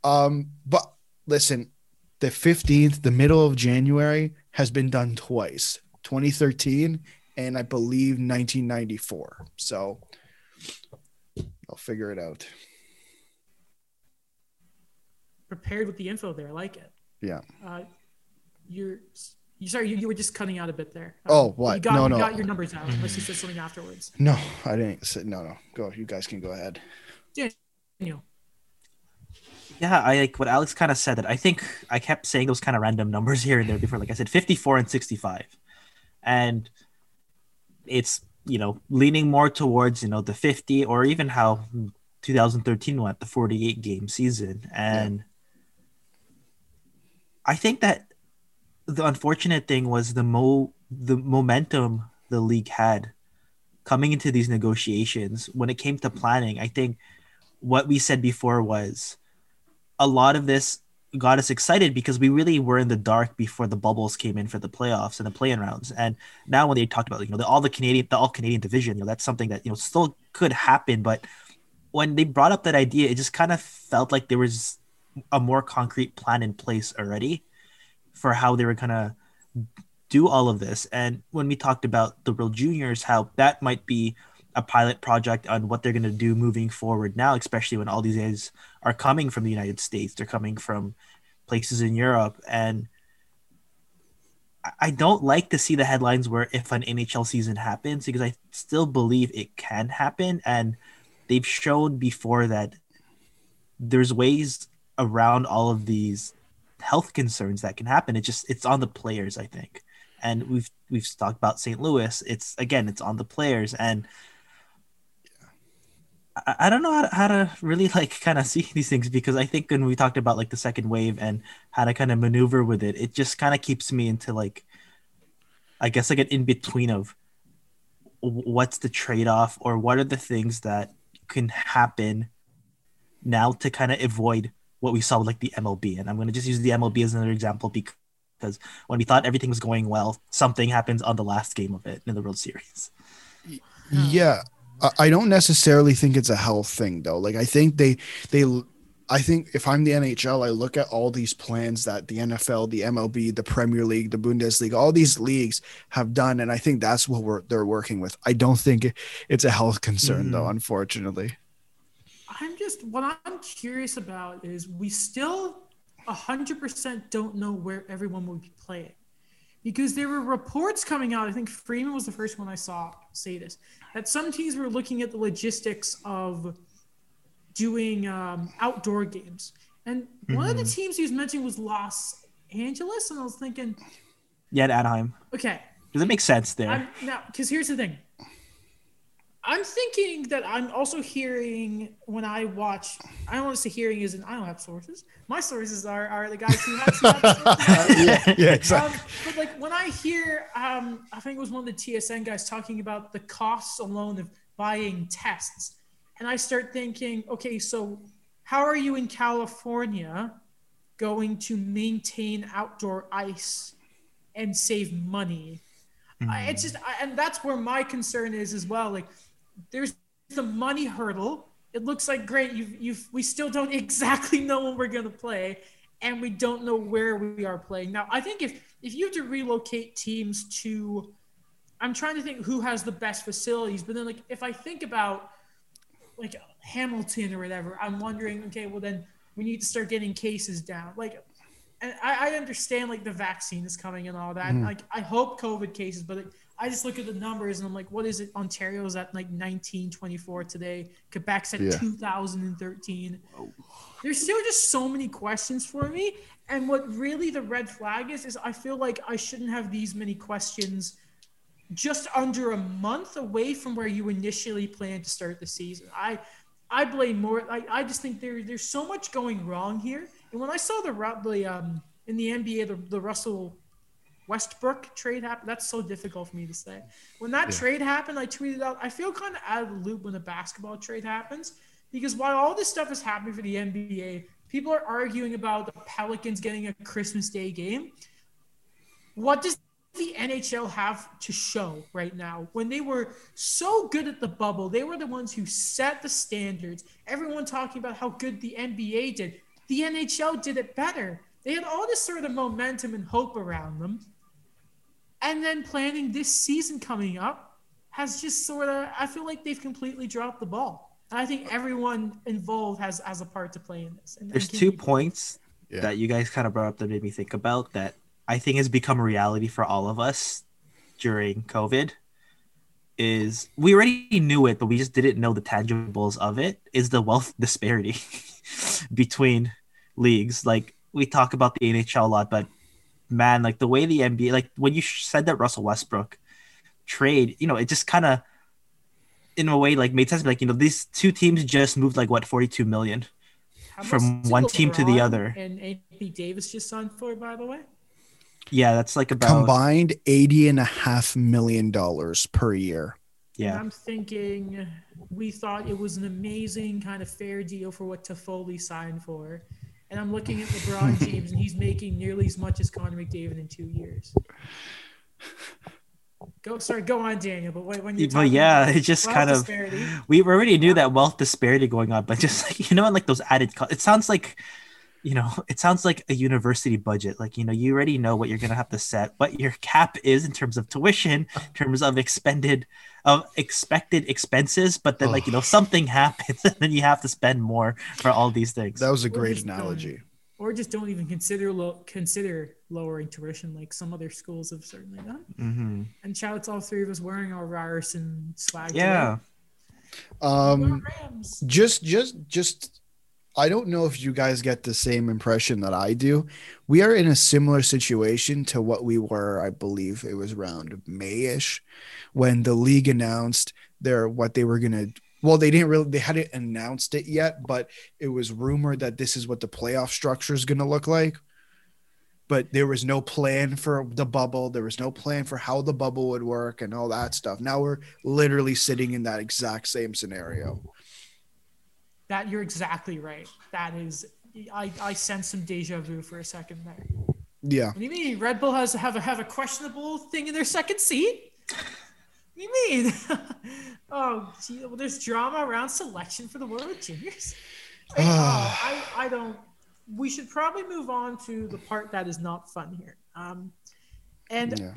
Um but listen, the 15th, the middle of January has been done twice. 2013 and I believe 1994. So I'll figure it out prepared with the info there. I like it. Yeah. Uh, you're you sorry you, you were just cutting out a bit there. Um, oh, what? You got, no, you no. got your numbers out unless you said something afterwards. No, I didn't. Say, no, no. Go. You guys can go ahead. Daniel. Yeah, I like what Alex kind of said. That I think I kept saying those kind of random numbers here and there before. Like I said, fifty-four and sixty-five, and it's you know leaning more towards you know the fifty or even how 2013 went the 48 game season and. Yeah I think that the unfortunate thing was the mo the momentum the league had coming into these negotiations when it came to planning. I think what we said before was a lot of this got us excited because we really were in the dark before the bubbles came in for the playoffs and the play-in rounds. And now when they talked about you know the, all the Canadian the all Canadian division, you know that's something that you know still could happen. But when they brought up that idea, it just kind of felt like there was a more concrete plan in place already for how they were gonna do all of this. And when we talked about the World Juniors, how that might be a pilot project on what they're going to do moving forward now, especially when all these guys are coming from the United States, they're coming from places in Europe. And I don't like to see the headlines where if an NHL season happens, because I still believe it can happen. And they've shown before that there's ways around all of these health concerns that can happen. It just it's on the players, I think and we've we've talked about St. Louis. It's again, it's on the players, and I, I don't know how to, how to really like kind of see these things because I think when we talked about like the second wave and how to kind of maneuver with it, it just kind of keeps me into like, I guess like an in between of what's the trade off or what are the things that can happen now to kind of avoid what we saw with like the MLB. And I'm going to just use the MLB as another example because because when we thought everything was going well, something happens on the last game of it in the World Series. Yeah, I don't necessarily think it's a health thing though. Like I think they they I think if I'm the NHL, I look at all these plans that the NFL, the MLB, the Premier League, the Bundesliga, all these leagues have done, and I think that's what we're, they're working with. I don't think it's a health concern mm. though, unfortunately. Just what I'm curious about is we still 100% don't know where everyone will be playing. Because there were reports coming out, I think Friedman was the first one I saw say this, that some teams were looking at the logistics of doing um, outdoor games. And mm-hmm. one of the mm-hmm. teams he was mentioning was Los Angeles. And I was thinking, Yeah, Anaheim. Okay. Does it make sense there? I'm, now, because here's the thing I'm thinking that I'm also hearing when I watch. I don't want to say hearing is, and I don't have sources. My sources are are the guys who have. yeah, yeah, exactly. Um, but like when I hear, um, I think it was one of the TSN guys talking about the costs alone of buying tests, and I start thinking, okay, so how are you in California going to maintain outdoor ice and save money? Mm. I, it's just, I, and that's where my concern is as well. Like there's the money hurdle. It looks like great. You've, you've, we still don't exactly know when we're going to play, and we don't know where we are playing. Now, I think if if you have to relocate teams to, I'm trying to think who has the best facilities, but then like if I think about like Hamilton or whatever, I'm wondering, okay, well then we need to start getting cases down. Like, and I, I understand like the vaccine is coming and all that. Mm. Like I hope COVID cases, but. I just look at the numbers and I'm like, what is it? Ontario's at like 1924 today. Quebec's at yeah. 2013. There's still just so many questions for me. And what really the red flag is, is I feel like I shouldn't have these many questions just under a month away from where you initially planned to start the season. I I blame more. I, I just think there there's so much going wrong here. And when I saw the the um in the NBA the, the Russell Westbrook trade happened. That's so difficult for me to say. When that yeah. trade happened, I tweeted out, I feel kind of out of the loop when a basketball trade happens because while all this stuff is happening for the NBA, people are arguing about the Pelicans getting a Christmas Day game. What does the NHL have to show right now when they were so good at the bubble? They were the ones who set the standards. Everyone talking about how good the NBA did. The NHL did it better. They had all this sort of momentum and hope around them. And then planning this season coming up has just sort of, I feel like they've completely dropped the ball. And I think everyone involved has, has a part to play in this. And, There's two points yeah. that you guys kind of brought up that made me think about that I think has become a reality for all of us during COVID is we already knew it, but we just didn't know the tangibles of it. Is the wealth disparity between leagues? Like we talk about the NHL a lot, but man, like the way the NBA, like when you said that Russell Westbrook trade, you know, it just kind of, in a way, like made sense. Like you know, these two teams just moved like what forty two million from one team to the other. And Anthony Davis just signed for, by the way. Yeah, that's like about combined eighty and a half million dollars per year. Yeah, and I'm thinking we thought it was an amazing kind of fair deal for what Toffoli signed for and I'm looking at LeBron James, and he's making nearly as much as Connor McDavid in two years. Go, sorry, go on, Daniel. But when you, but yeah, it just kind of disparity, we already knew that wealth disparity going on, but just like you know, and like those added, co- it sounds like you know, it sounds like a university budget. Like, you know, you already know what you're going to have to set, what your cap is in terms of tuition, in terms of expended, of expected expenses. But then, like, you know, something happens and then you have to spend more for all these things. That was a great just, um, analogy. or just don't even consider lo- consider lowering tuition like some other schools have certainly done. hmm And shout out to all three of us wearing our Ryerson swag. Yeah. today. Um, just just just i don't know if you guys get the same impression that i do. We are in a similar situation to what we were i believe it was around mayish when the league announced their what they were gonna well they didn't really they hadn't announced it yet but it was rumored that this is what the playoff structure is gonna look like. But there was no plan for the bubble. There was no plan for how the bubble would work and all that stuff. Now we're literally sitting in that exact same scenario That you're exactly right. That is, I, I sense some deja vu for a second there. yeah What do you mean? Red Bull has have a have a questionable thing in their second seat? What do you mean? oh, gee, well, there's drama around selection for the World Juniors. I, oh, I, I don't. We should probably move on to the part that is not fun here. Um, and yeah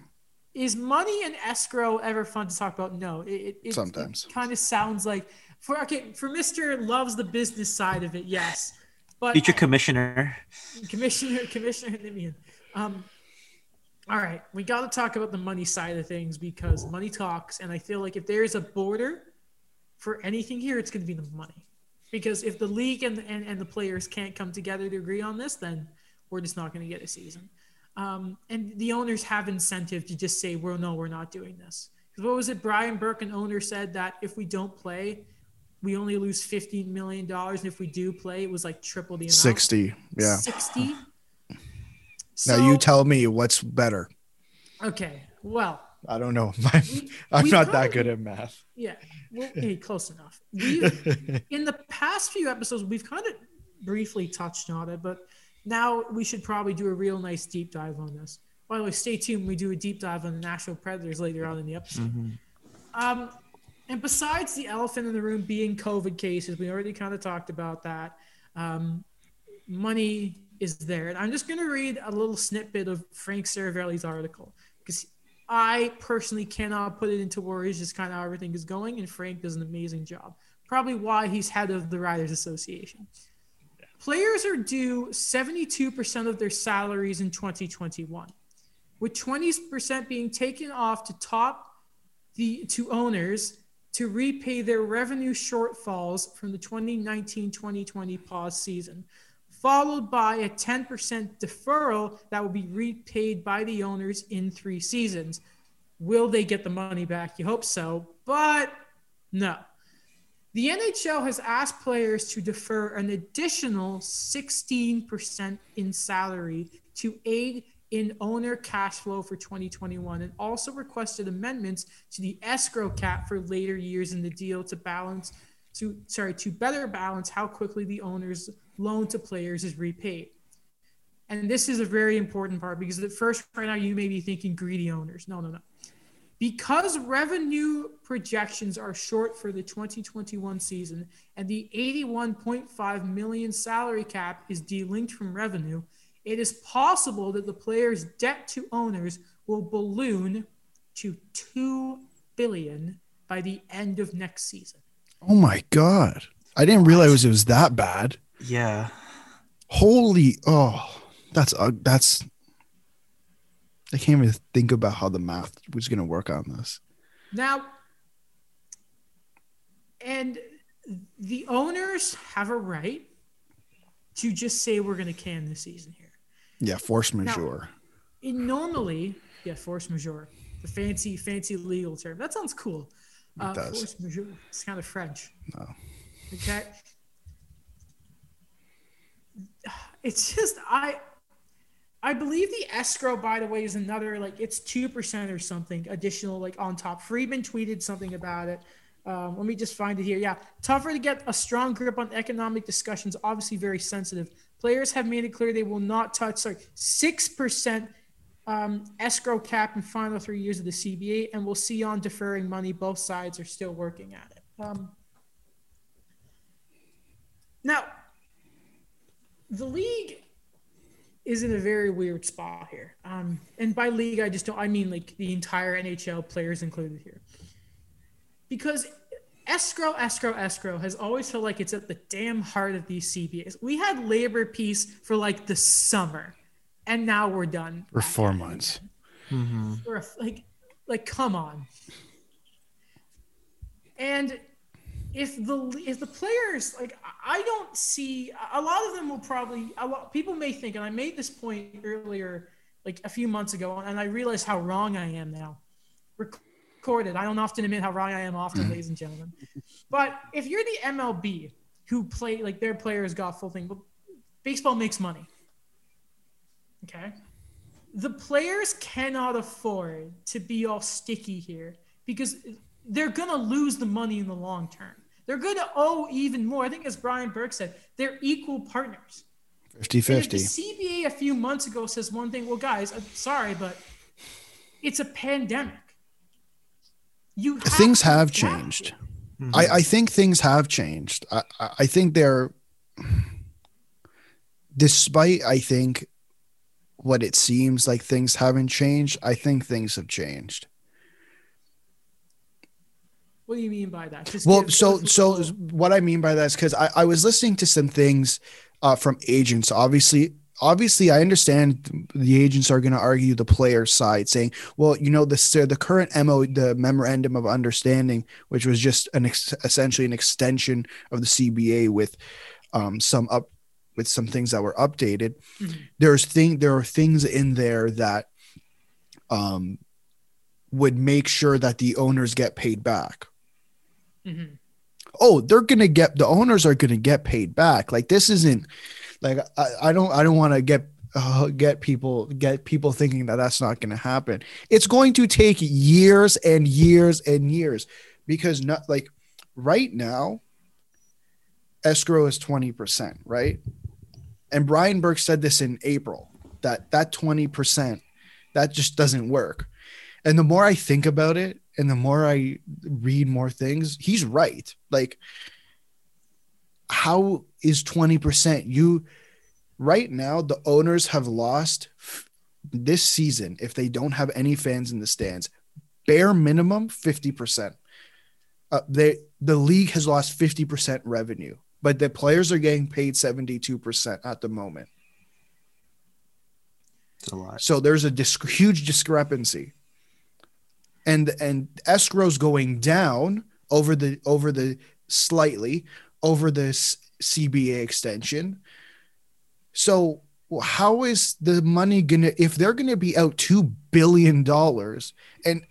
is money and escrow ever fun to talk about? No. It, it, it, Sometimes. kind of sounds like for okay for Mister loves the business side of it. Yes, but Future commissioner. Commissioner Commissioner Nimian. Um, all right, we got to talk about the money side of things because money talks, and I feel like if there is a border for anything here, it's going to be the money. Because if the league and, and and the players can't come together to agree on this, then we're just not going to get a season. Um, and the owners have incentive to just say, "Well, no, we're not doing this." 'Cause what was it? Brian Burke, an owner, said that if we don't play, we only lose fifteen million dollars, and if we do play, it was like triple the amount. 60 yeah 60. now you tell me what's better Okay. Well, i don't know My- We- i'm we not that good at math yeah. Well, hey, close enough. We've, in the past few episodes, we've kind of briefly touched on it, but now we should probably do a real nice deep dive on this. By the way, stay tuned. We do a deep dive on the Nashville Predators later on in the episode. Um, and besides the elephant in the room being COVID cases, we already kind of talked about that. Um, money is there. And I'm just going to read a little snippet of Frank Seravalli's article because I personally cannot put it into words just kind of how everything is going. And Frank does an amazing job. Probably why he's head of the Riders Association. Players are due 72% of their salaries in 2021, with 20% being taken off to top the to owners to repay their revenue shortfalls from the 2019-2020 pause season, followed by a 10% deferral that will be repaid by the owners in three seasons. Will they get the money back? You hope so, but no. The NHL has asked players to defer an additional 16% in salary to aid in owner cash flow for 2021 and also requested amendments to the escrow cap for later years in the deal to balance to sorry to better balance how quickly the owner's loan to players is repaid. And this is a very important part because at first right now you may be thinking greedy owners. No, no, no. Because revenue projections are short for the 2021 season and the 81.5 million salary cap is delinked from revenue, it is possible that the player's debt to owners will balloon to 2 billion by the end of next season. oh my god i didn't realize it was that bad Yeah. holy oh that's uh, that's i can't even think about how the math was going to work on this Now, and the owners have a right to just say we're going to can this season here. Yeah force majeure It normally, yeah, force majeure, the fancy, fancy legal term. That sounds cool. Uh, does. Force majeure. It's kind of French. No. Okay. It's just I. I believe the escrow, by the way, is another like it's two percent or something additional, like on top. Friedman tweeted something about it. Um, let me just find it here. Yeah, tougher to get a strong grip on economic discussions. Obviously, very sensitive. Players have made it clear they will not touch sorry six percent um, escrow cap in final three years of the CBA, and we'll see on deferring money. Both sides are still working at it. Um, now, the league is in a very weird spot here. Um, and by league, I just don't, I mean like the entire NHL players included here. Because escrow, escrow, escrow has always felt like it's at the damn heart of these CBAs. We had labor peace for like the summer, and now we're done. For four months. Mm-hmm. For a, like, like, come on. And if the if the players like I don't see a lot of them will probably a lot people may think and I made this point earlier like a few months ago and I realize how wrong I am now. Recorded. I don't often admit how wrong I am often, mm-hmm. ladies and gentlemen. But if you're the MLB who play like their players got full thing, but baseball makes money. Okay. The players cannot afford to be all sticky here because they're going to lose the money in the long term. They're going to owe even more. I think, as Brian Burke said, they're equal partners. 50 50. the CBA a few months ago says one thing, well, guys, I'm sorry, but it's a pandemic. You have Things have adapt changed. it. I, I think things have changed. I, I I think they're, despite I think what it seems like things haven't changed, I think things have changed. What do you mean by that? Just Well, give so us so what I mean by that is because I, I was listening to some things uh, from agents. Obviously, obviously, I understand the agents are going to argue the player side, saying, "Well, you know, the the current mo the memorandum of understanding, which was just an ex- essentially an extension of the CBA with um, some up with some things that were updated. Mhm. There's thing there are things in there that um would make sure that the owners get paid back." Mhm. oh they're gonna get the owners are gonna get paid back like this isn't like i, I don't i don't want to get uh, get people get people thinking that that's not gonna happen. It's going to take years and years and years because not like right now escrow is 20% right? And brian burke said this in april that that 20% that just doesn't work. And the more i think about it and the more I read more things, he's right. Like, how is 20%? You, right now, the owners have lost this season, if they don't have any fans in the stands, bare minimum 50%. Uh, they, the league has lost 50% revenue, but the players are getting paid 72% at the moment. It's a lot. So there's a dis- huge discrepancy. And and escrow's going down over the over the slightly over this CBA extension. So how is the money gonna if they're gonna be out two billion dollars and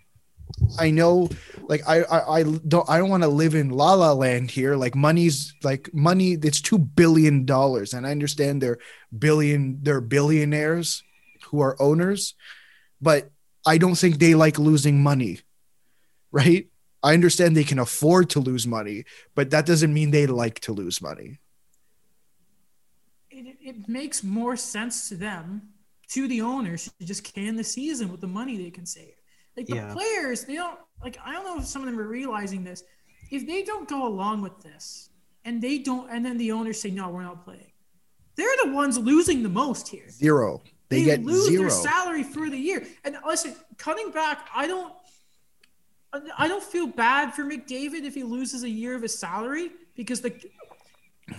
I know like I I, I don't I don't want to live in la la land here like money's like money it's two billion dollars and I understand they're billion they're billionaires who are owners, but I don't think they like losing money, right? I understand they can afford to lose money, but that doesn't mean they like to lose money. it, it makes more sense to them, to the owners, to just can the season with the money they can save. Like the Yeah. players, they don't like. I don't know if some of them are realizing this. If they don't go along with this, and they don't, and then the owners say, "No, we're not playing," they're the ones losing the most here. Zero. They, They, get lose zero. their salary for the year. And listen, cutting back, I don't. I don't feel bad for McDavid if he loses a year of his salary because the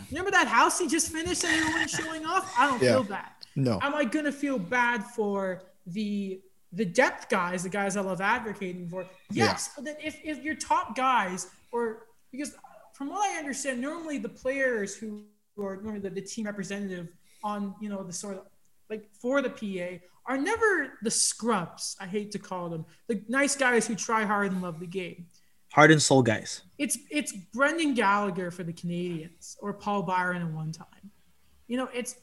remember that house he just finished and everyone's showing off. I don't Yeah. feel bad. no. Am I gonna feel bad for the the depth guys, the guys I love advocating for? Yes, but then if, if your top guys or because from what I understand, normally the players who are normally the, the team representative on you know the sort of like for the PA are never the scrubs. I hate to call them the nice guys who try hard and love the game. Heart and soul guys. It's it's Brendan Gallagher for the Canadiens or Paul Byron at one time. You know, it's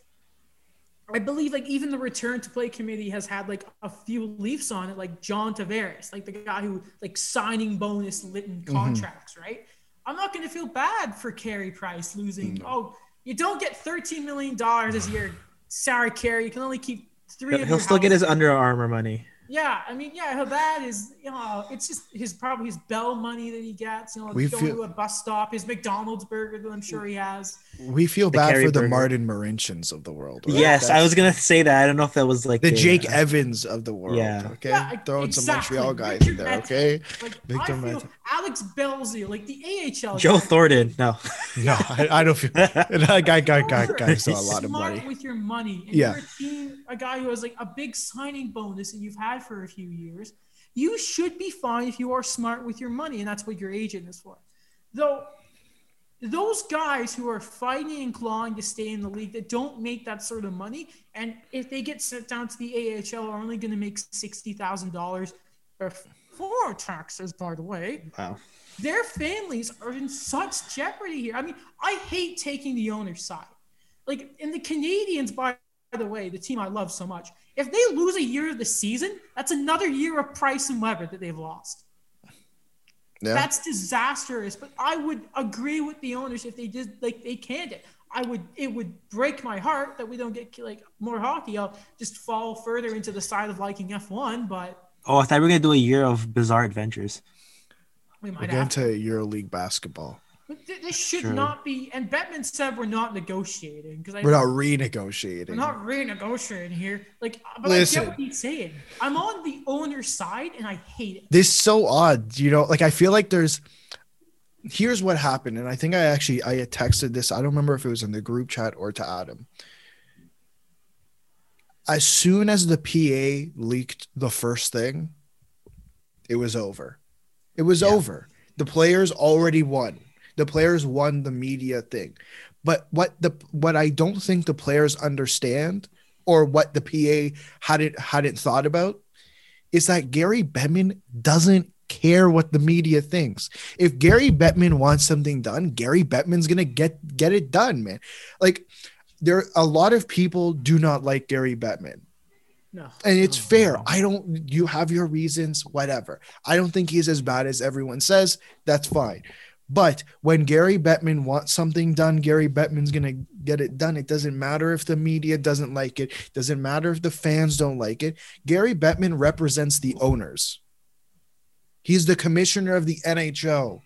I believe like even the return to play committee has had like a few Leafs on it, like John Tavares, like the guy who like signing bonus lit Mm-hmm. contracts, right? I'm not going to feel bad for Carey Price losing. Oh, You don't get thirteen million dollars this year. Sorry, Carey. You can only keep three. He'll of your still get his Under Armour money. Yeah, I mean, yeah, that is, you know, it's just his probably his bell money that he gets. You know, We going feel- to a bus stop, his McDonald's burger that I'm sure he has. We feel bad Carey for the burger. Martin Marinchens of the world. right? Yes, I was gonna say that. I don't know if that was like the a- Jake Evans of the world. Yeah. Okay, Yeah, throwing some exactly. Montreal guys Richard in there. Mete. Okay. Like Victor I feel Mete. Alex Belzile, like the AHL. Joe guy, Thornton. No, No, I, I don't feel that guy. Guy, guy, guy still a lot of smart money. with your money. And Yeah. you're a team, a guy who has like a big signing bonus that you've had for a few years. You should be fine if you are smart with your money, and that's what your agent is for. Though those guys who are fighting and clawing to stay in the league that don't make that sort of money, and if they get sent down to the AHL, are only going to make sixty thousand dollars before taxes. By the way, wow. their families are in such jeopardy here. I mean, I hate taking the owner's side. Like, in the Canadiens, by the way, the team I love so much, if they lose a year of the season, that's another year of Price and Weber that they've lost. Yeah. That's disastrous. But I would agree with the owners if they did like they canned it. I would. It would break my heart that we don't get like more hockey. I'll just fall further into the side of liking F1, but Oh, I thought we were gonna do a year of bizarre adventures. we We're might getting have to EuroLeague basketball. This should True. not be. And Bettman said we're not negotiating because We're not renegotiating. we're not renegotiating here. Like, uh, but Listen. I get what he's saying. I'm on the owner's side, and I hate it. this is so odd you know like i feel like there's here's what happened and i think i actually i texted this i don't remember if it was in the group chat or to adam as soon as the pa leaked the first thing it was over it was Yeah. over the players already won the players won the media thing but what the what i don't think the players understand or what the pa hadn't hadn't thought about is that Gary Bettman doesn't care what the media thinks. If Gary Bettman wants something done, Gary Bettman's gonna get get it done, man. Like there a lot of people do not like Gary Bettman. No. And it's fair. I don't you have your reasons, whatever. I don't think he's as bad as everyone says. That's fine. But when Gary Bettman wants something done, Gary Bettman's gonna get it done. It doesn't matter if the media doesn't like it. it Doesn't matter if the fans don't like it. Gary Bettman represents the owners. He's the commissioner of the NHL.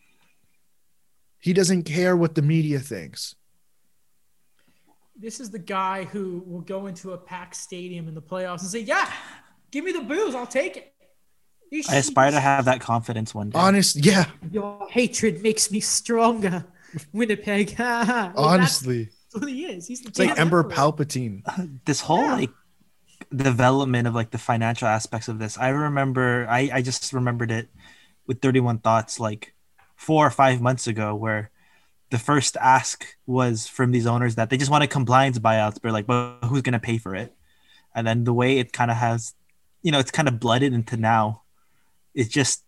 He doesn't care what the media thinks. This is the guy who will go into a packed stadium in the playoffs and say, "Yeah, give me the booze. I'll take it." You I aspire to have that confidence one day. Honest, yeah, Your hatred makes me stronger, Winnipeg. Like, honestly. that's what he is. He's the It's like damn Emperor emperor. Palpatine. this whole Yeah. like development of like the financial aspects of this i remember i i just remembered it with 31 thoughts like four or five months ago where the first ask was from these owners that they just wanted compliance buyouts but like but who's going to pay for it and then the way it kind of has you know it's kind of blooded into now it's just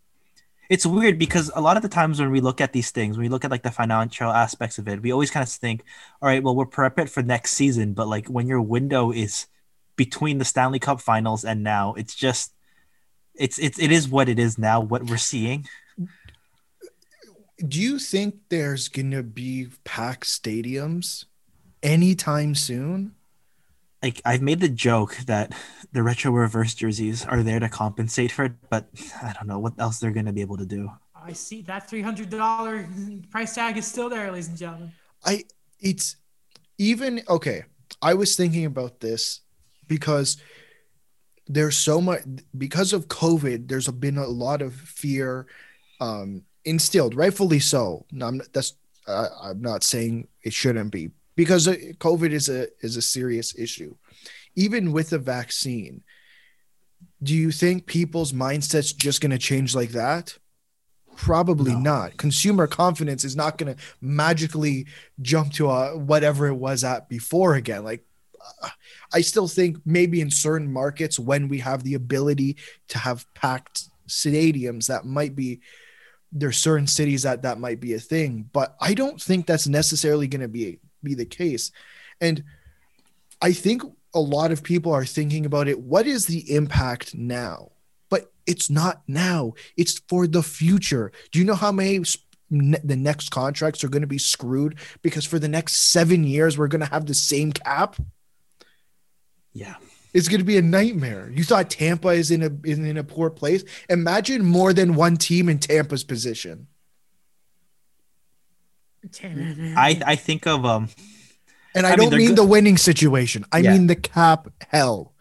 it's weird because a lot of the times when we look at these things when we look at like the financial aspects of it we always kind of think all right well we're prepared for next season but like when your window is between the stanley cup finals and now it's just it's it's it is what it is now what we're seeing Do you think there's gonna be packed stadiums anytime soon? Like I've made the joke that the retro reverse jerseys are there to compensate for it, but I don't know what else they're gonna be able to do. I see that three hundred dollar price tag is still there, ladies and gentlemen. I it's even okay. I was thinking about this because there's so much because of COVID. There's been a lot of fear um, instilled, rightfully so. No, I'm not, that's uh, I'm not saying it shouldn't be because uh, COVID is a is a serious issue. Even with the vaccine, do you think people's mindsets just going to change like that? Probably No. not. Consumer confidence is not going to magically jump to uh, whatever it was at before again. Like, uh, I still think maybe in certain markets when we have the ability to have packed stadiums, that might be there's certain cities that that might be a thing. But I don't think that's necessarily going to be be the case. And I think a lot of people are thinking about it. What is the impact now? But it's not now. It's for the future. Do you know how many the next contracts are going to be screwed because for the next seven years we're going to have the same cap. Yeah. It's going to be a nightmare. You thought Tampa is in a is in a poor place. Imagine more than one team in Tampa's position. I I think of um And I, I don't they're mean the winning situation. I Yeah. mean the cap hell.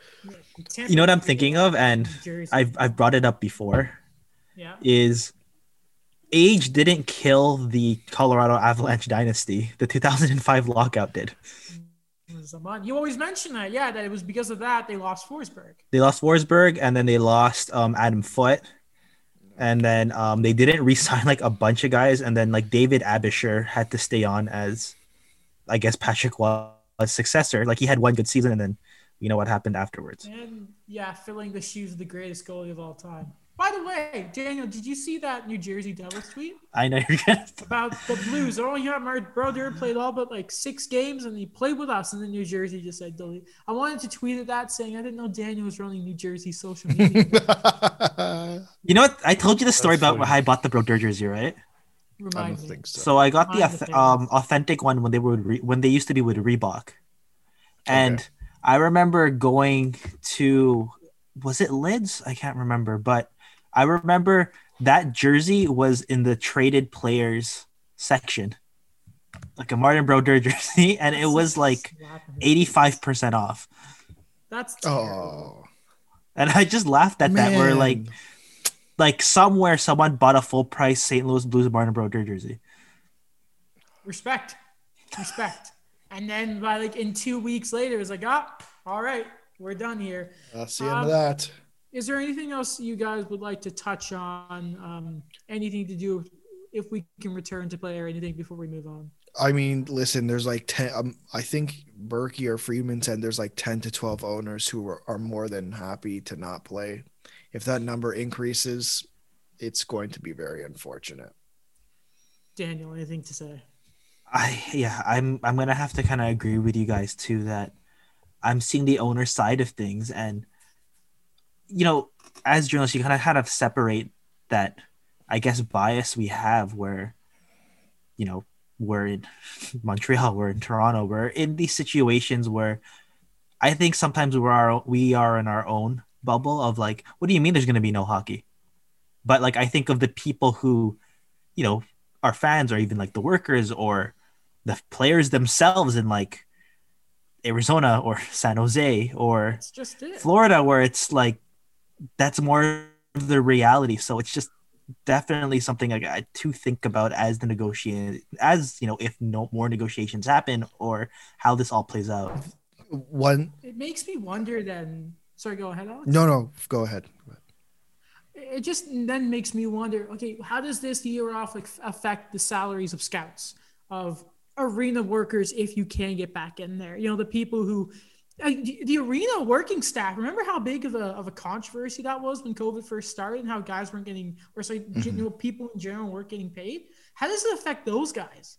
you know what I'm thinking of and Jersey. I've I've brought it up before yeah. is age didn't kill the Colorado Avalanche dynasty. The 2005 lockout did. It was a month. You always mention that, yeah, that it was because of that they lost Forsberg. They lost Forsberg and then they lost um, Adam Foote. And then um, they didn't re-sign like a bunch of guys, and then like David Aebischer had to stay on as, I guess Patrick was successor. Like he had one good season, and then you know what happened afterwards. And yeah, filling the shoes of the greatest goalie of all time. By the way, Daniel, did you see that New Jersey Devils tweet I know you're gonna. about the Blues? Oh, yeah, my brother played all but like six games and he played with us. And then New Jersey just said delete. I wanted to tweet at that saying I didn't know Daniel was running New Jersey social media. You know what? I told you the story That's about funny. how I bought the Brodeur jersey, right? I don't me. think so. So I got the the um, authentic one when they were re- when they used to be with Reebok, and Okay. I remember going to was it Lids? I can't remember, but I remember that jersey was in the traded players section, like a Martin Brodeur jersey, and it was like eighty five percent off. That's terrible. Oh And I just laughed at that. Where man. like like somewhere someone bought a full price St. Louis Blues Martin Brodeur jersey. respect, respect. And then by like in two weeks later, it's like, ah, all right, we're done here. that's the end Um, of that. Is there anything else you guys would like to touch on? Um, anything to do if we can return to play or anything before we move on? I mean, listen, there's like 10, um, I think Berkey or Friedman said there's like 10 to 12 owners who are, are more than happy to not play. If that number increases, it's going to be very unfortunate. Daniel, anything to say? I yeah, I'm I'm gonna have to kind of agree with you guys too that I'm seeing the owner side of things, and you know, as journalists, you kind of kind of separate that, I guess, bias we have where, you know, we're in Montreal, we're in Toronto, we're in these situations where I think sometimes we're our we are in our own bubble of like, what do you mean there's gonna be no hockey? But like, I think of the people who, you know, are fans or even like the workers or the players themselves in like Arizona or San Jose or That's just it. Florida where it's like that's more of the reality. So it's just definitely something I got to think about as the negotiate as you know if no more negotiations happen or how this all plays out. One, It makes me wonder. Then, sorry, go ahead, Alex. no, no, go ahead. it just then makes me wonder okay how does this year off affect the salaries of scouts of arena workers if you can get back in there you know the people who the the arena working staff remember how big of a, of a controversy that was when covid first started and how guys weren't getting or sorry mm-hmm. you know people in general weren't getting paid how does it affect those guys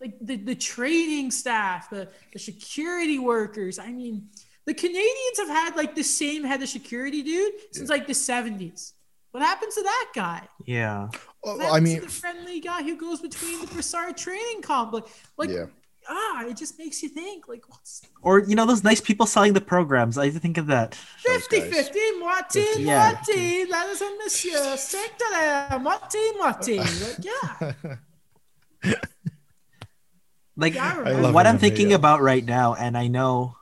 like the, the training staff the, the security workers i mean the Canadiens have had like the same head of security dude since like the 70s. What happens to that guy? Yeah. What I mean, the friendly guy who goes between the Brossard training complex. Like, yeah. Ah, it just makes you think, like, what's Or you know those nice people selling the programs. I think of that. Those 50 guys. 50, moitié, Yeah. moitié, ladies and messieurs, 5 dollars, moitié, moitié. Like, yeah. Like Yeah, I I remember. love what I'm thinking uh, about right now, and I know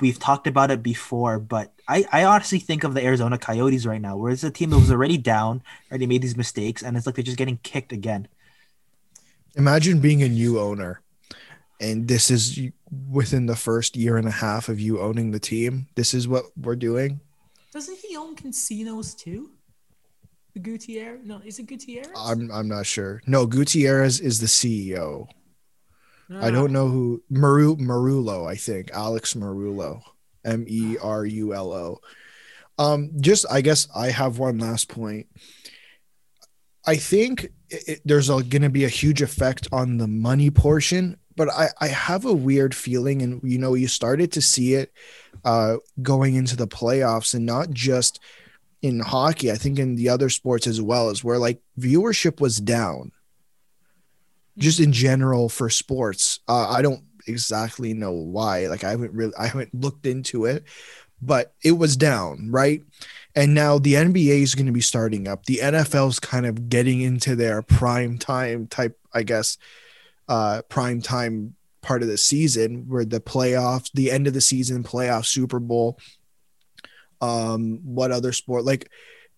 we've talked about it before, but I, I honestly think of the Arizona Coyotes right now, where it's a team that was already down, already made these mistakes, and it's like they're just getting kicked again. Imagine being a new owner, and this is within the first year and a half of you owning the team. This is what we're doing. Doesn't he own casinos too? The Gutierrez? No, is it Gutierrez? I'm I'm not sure. No, Gutierrez is the CEO. I don't know who Maru Meruelo, I think. Alex Meruelo. M E R U L O. Um, just I guess I have one last point. I think it, it- there's going to be a huge effect on the money portion, but I, I have a weird feeling, and you know, you started to see it uh, going into the playoffs, and not just in hockey, I think in the other sports as well, is where like viewership was down. Just in general for sports, uh, I don't exactly know why. Like I haven't really, I haven't looked into it, but it was down, right? And now the NBA is going to be starting up. The NFL is kind of getting into their prime time type, I guess, uh, prime time part of the season where the playoffs, the end of the season, playoff, Super Bowl. Um, what other sport? Like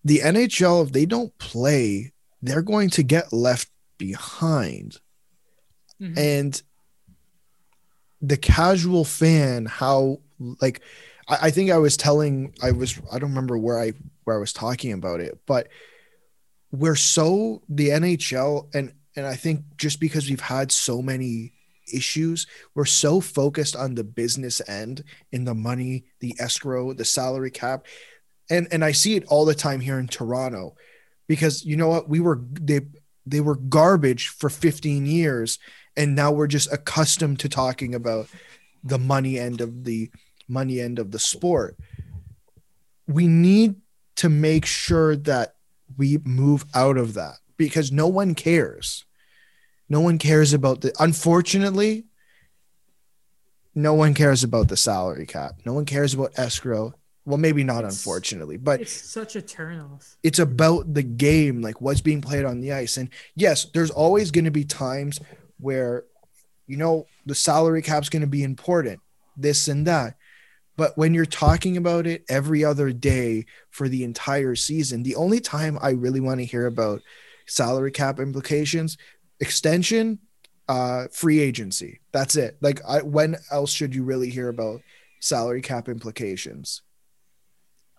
the NHL, if they don't play, they're going to get left behind. Mhm. And the casual fan, how like I, I think I was telling I was I don't remember where I where I was talking about it, but we're so the NHL and and I think just because we've had so many issues, we're so focused on the business end in the money, the escrow, the salary cap. And and I see it all the time here in Toronto because you know what? We were they they were garbage for 15 years and now we're just accustomed to talking about the money end of the money end of the sport. We need to make sure that we move out of that because no one cares. No one cares about the unfortunately no one cares about the salary cap. No one cares about escrow. Well, maybe not It's- unfortunately, but it's such a turnoff. it's about the game, like what's being played on the ice. And yes, there's always going to be times where, you know, the salary cap's going to be important, this and that. But when you're talking about it every other day for the entire season, the only time I really want to hear about salary cap implications, extension, uh, free agency. That's it. Like, I, when else should you really hear about salary cap implications?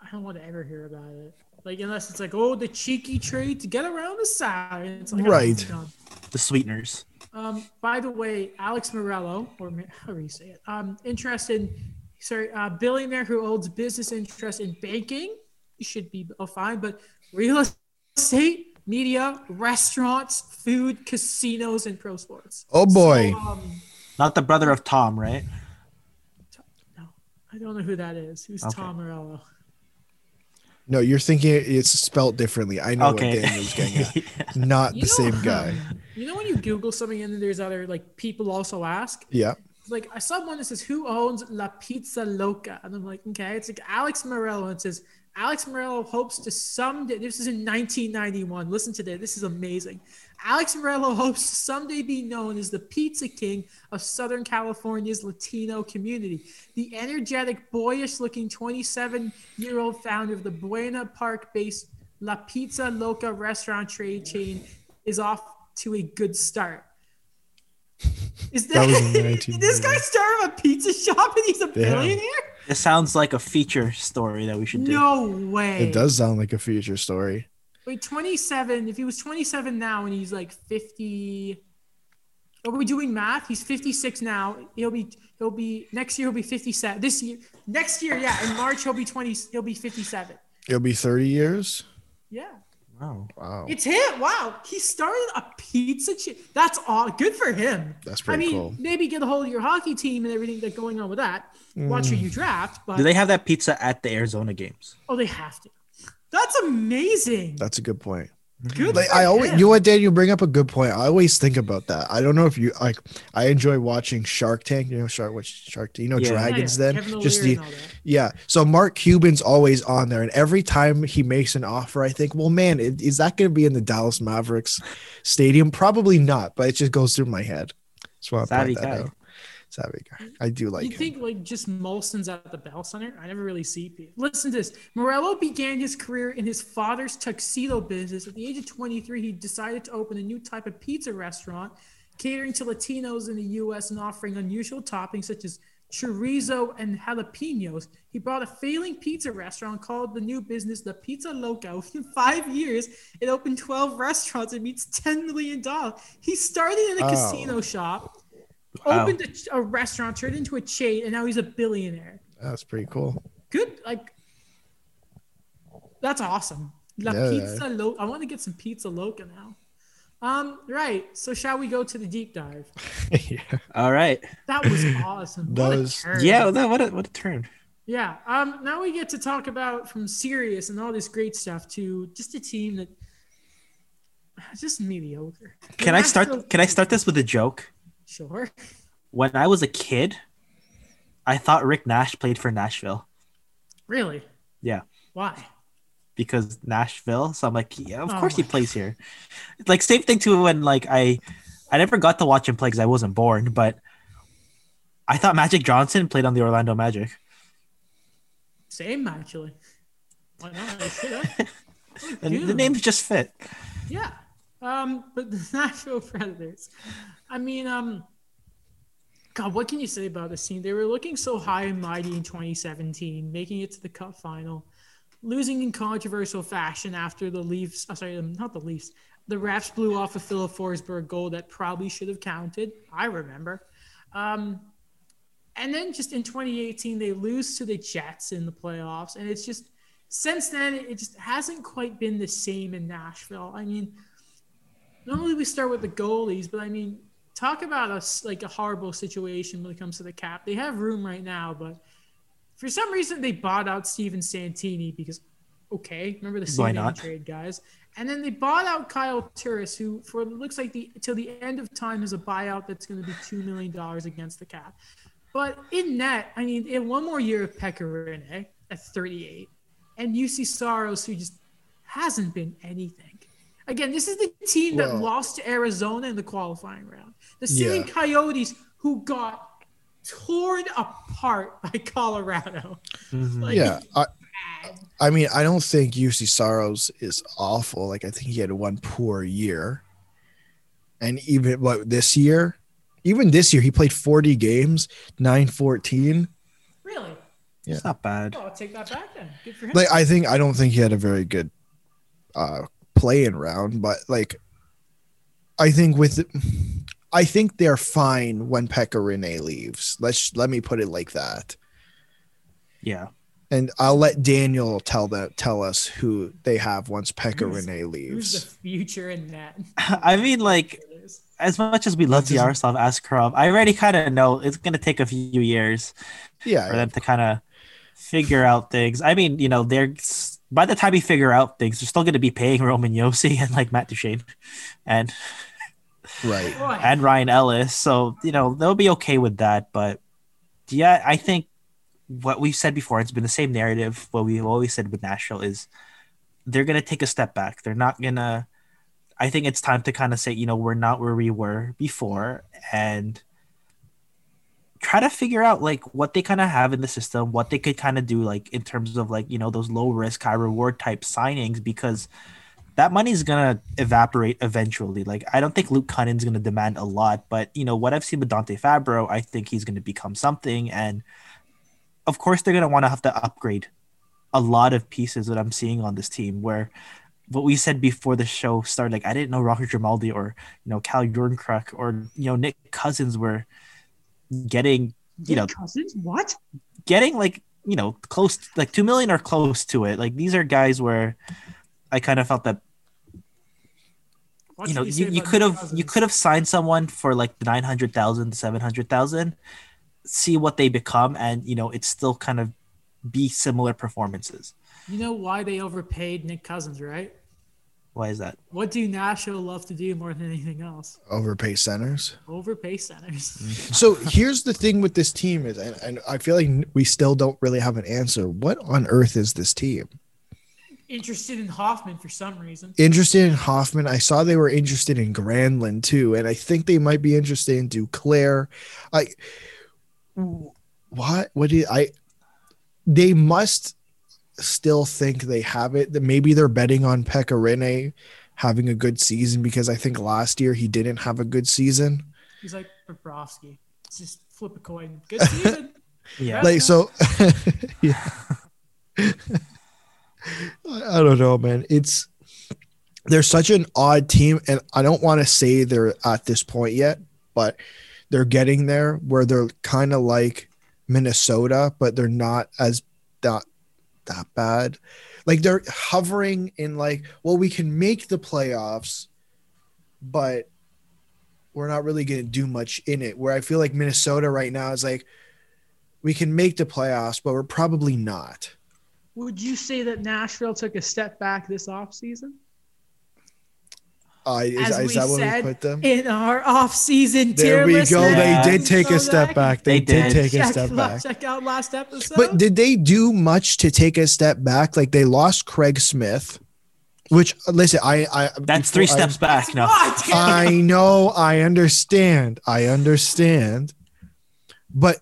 I don't want to ever hear about it. Like unless it's like, oh, the cheeky trade to get around the salary. It's like, oh, Right. God. The sweeteners. Um, by the way, Alex Meruelo, or how do you say it? Um, interested, sorry, uh, billionaire who owns business interest in banking. Should be oh, fine, but real estate, media, restaurants, food, casinos, and pro sports. Oh boy. So, um, Not the brother of Tom, right? no, I don't know who that is. Who's Okay. Tom Morello? No, you're thinking it's spelled differently. I know okay. what Daniel's getting at. Not You the know, same guy. you know when you Google something and then there's other like people also ask. Yeah. like I saw one that says who owns La Pizza Loca, and I'm like, okay, it's like Alex Meruelo. And it says Alex Meruelo hopes to someday. This is in 1991. Listen to this. This is amazing. Alex Meruelo hopes to someday be known as the Pizza King of Southern California's Latino community. The energetic, boyish-looking 27-year-old founder of the Buena Park-based La Pizza Loca restaurant trade chain is off to a good start. Is that, That was in did this guy 1991. start a pizza shop and he's a billionaire? This sounds like a feature story that we should do. No way. It does sound like a feature story. Wait, 27. If he was 27 now and he's like 50. Are we doing math? He's 56 now. He'll be he'll be next year he'll be 57. This year next year, yeah, in March he'll be 20 he'll be 57. It'll be 30 years. Yeah. Wow. Wow. It's him. Wow. He started a pizza chain. That's all good for him. That's pretty I mean, cool. maybe get a hold of your hockey team and everything that's going on with that. Watch Mm. who you draft, but Do they have that pizza at the Arizona games? oh, they have to. That's amazing. That's a good point. Good. Like I always, him. you know what, Dan, you bring up a good point. I always think about that. I don't know if you like. I enjoy watching Shark Tank. You know Shark, what Shark Tank? You know Yeah. Oh, yeah, yeah, Dragons. Then just the and all that. yeah. So Mark Cuban's always on there, and every time he makes an offer, I think, well, man, i- is that going to be in the Dallas Mavericks stadium? Probably not, but it just goes through my head. Just want to Savvy point that guy. Out. Savvy guy. I do like you him. think like just Molson's at the Bell Center? I never really see people. Listen to this. Meruelo began his career in his father's tuxedo business. At the age of 23, he decided to open a new type of pizza restaurant, catering to Latinos in the U.S. and offering unusual toppings such as chorizo and jalapenos. He bought a failing pizza restaurant called the new business the Pizza Loco. In five years, it opened 12 restaurants and meets $10 million. He started in a Oh. casino shop Wow. opened a, a restaurant, turned into a chain, and now he's a billionaire. That's pretty cool. Good, like that's awesome. La Yeah. pizza lo- I want to get some pizza loca now. Um, right. So shall we go to the deep dive? yeah. All right. That was awesome. That What was- turn. Yeah, that, what a what a turn. Yeah. Um. Now we get to talk about from serious and all this great stuff to just a team that just mediocre. Can I Nashville- start? Can I start this with a joke? Sure. When I was a kid, I thought Rick Nash played for Nashville Really? Yeah. Why? because Nashville. So I'm like, yeah, of Oh course he plays here. Like same thing too when like I, I never got to watch him play because I wasn't born, but I thought Magic Johnson played on the Orlando Magic. Same actually. Why not? I should have. And the names just fit. Yeah. Um, but the Nashville Predators. I mean, um, God, what can you say about this team? They were looking so high and mighty in 2017, making it to the Cup final, losing in controversial fashion after the Leafs. Oh, sorry, um, not the Leafs. The refs blew off a Filip Forsberg goal that probably should have counted. I remember. Um, and then just in 2018, they lose to the Jets in the playoffs, and it's just since then it just hasn't quite been the same in Nashville. I mean, normally we start with the goalies, but I mean, talk about us like a horrible situation when it comes to the cap. They have room right now, but for some reason they bought out Steven Santini because okay, remember the not? trade guys, and then they bought out Kyle Turris, who for it looks like the till the end of time is a buyout that's going to be two million dollars against the cap. But in net, I mean, in one more year of Pekka at 38, and Juuse Saros, who just hasn't been anything. Again, this is the team that Well- lost to Arizona in the qualifying round. The Stealing Yeah. Coyotes, who got torn apart by Colorado. Like, Yeah, I. I mean, I don't think Juuse Saros is awful. Like, I think he had one poor year, and even what this year, even this year, he played forty games, nine fourteen. Really? Yeah. It's not bad. Oh, I'll take that back then. Good for him. Like, I think I don't think he had a very good uh playing round, but like, I think with. I think they're fine when Pekka Rinne leaves. Let's let me put it like that. Yeah. And I'll let Daniel tell that tell us who they have once Pekka Who's- Rinne Who's leaves. the future in that? I mean, like as much as we love That doesn't- Yaroslav Askarov, I already kind of know it's gonna take a few years yeah, for yeah, them to kind of figure out things. I mean, you know, they're by the time we figure out things, they're still gonna be paying Roman Josi and like Matt Duchene, and right. And Ryan Ellis. So, you know, they'll be okay with that. But yeah, I think what we've said before, it's been the same narrative. What we've always said with Nashville is they're going to take a step back. They're not going to, I think it's time to kind of say, you know, we're not where we were before and try to figure out like what they kind of have in the system, what they could kind of do, like in terms of like, you know, those low risk, high reward type signings because that money's gonna evaporate eventually. Like I don't think Luke Kunin's gonna demand a lot, but you know what I've seen with Dante Fabbro, I think he's gonna become something. And of course, they're gonna want to have to upgrade a lot of pieces that I'm seeing on this team. Where what we said before the show started, like I didn't know Rocco Grimaldi or you know Cal Jarnkrok or you know Nick Cousins were getting you know Cousins? What? getting like you know close like two million or close to it. Like these are guys where I kind of felt that What you know you, you could have you could have signed someone for like the 900,000 700,000 see what they become and you know it's still kind of be similar performances You know why they overpaid Nick Cousins, right? Why is that What do Nashville love to do more than anything else? Overpay centers. Overpay centers. So here's the thing with this team is, and, and I feel like we still don't really have an answer. What on earth is this team? Interested in Hoffman for some reason. Interested in Hoffman. I saw they were interested in Granlund too, and I think they might be interested in Duclair. I what? What do you, I? They must still think they have it. That maybe they're betting on Pekka Rinne having a good season because I think last year he didn't have a good season. He's like Bobrovsky. It's just flip a coin. Good season. yeah like so yeah I I don't know man it's they're such an odd team and i don't want to say they're at this point yet but they're getting there where they're kind of like minnesota but they're not as that that bad like they're hovering in like well we can make the playoffs but we're not really going to do much in it where i feel like minnesota right now is like we can make the playoffs, but we're probably not. Would you say that Nashville took a step back this offseason? Uh, is, As is we that what we said put them? in our offseason There tier we list go. They Yeah. did take a step that- back. They, They did did. take a step back. check out last episode. But did they do much to take a step back? Like they lost Craig Smith, which listen, I, I That's three before I- steps back. No. I know, I understand, I understand, but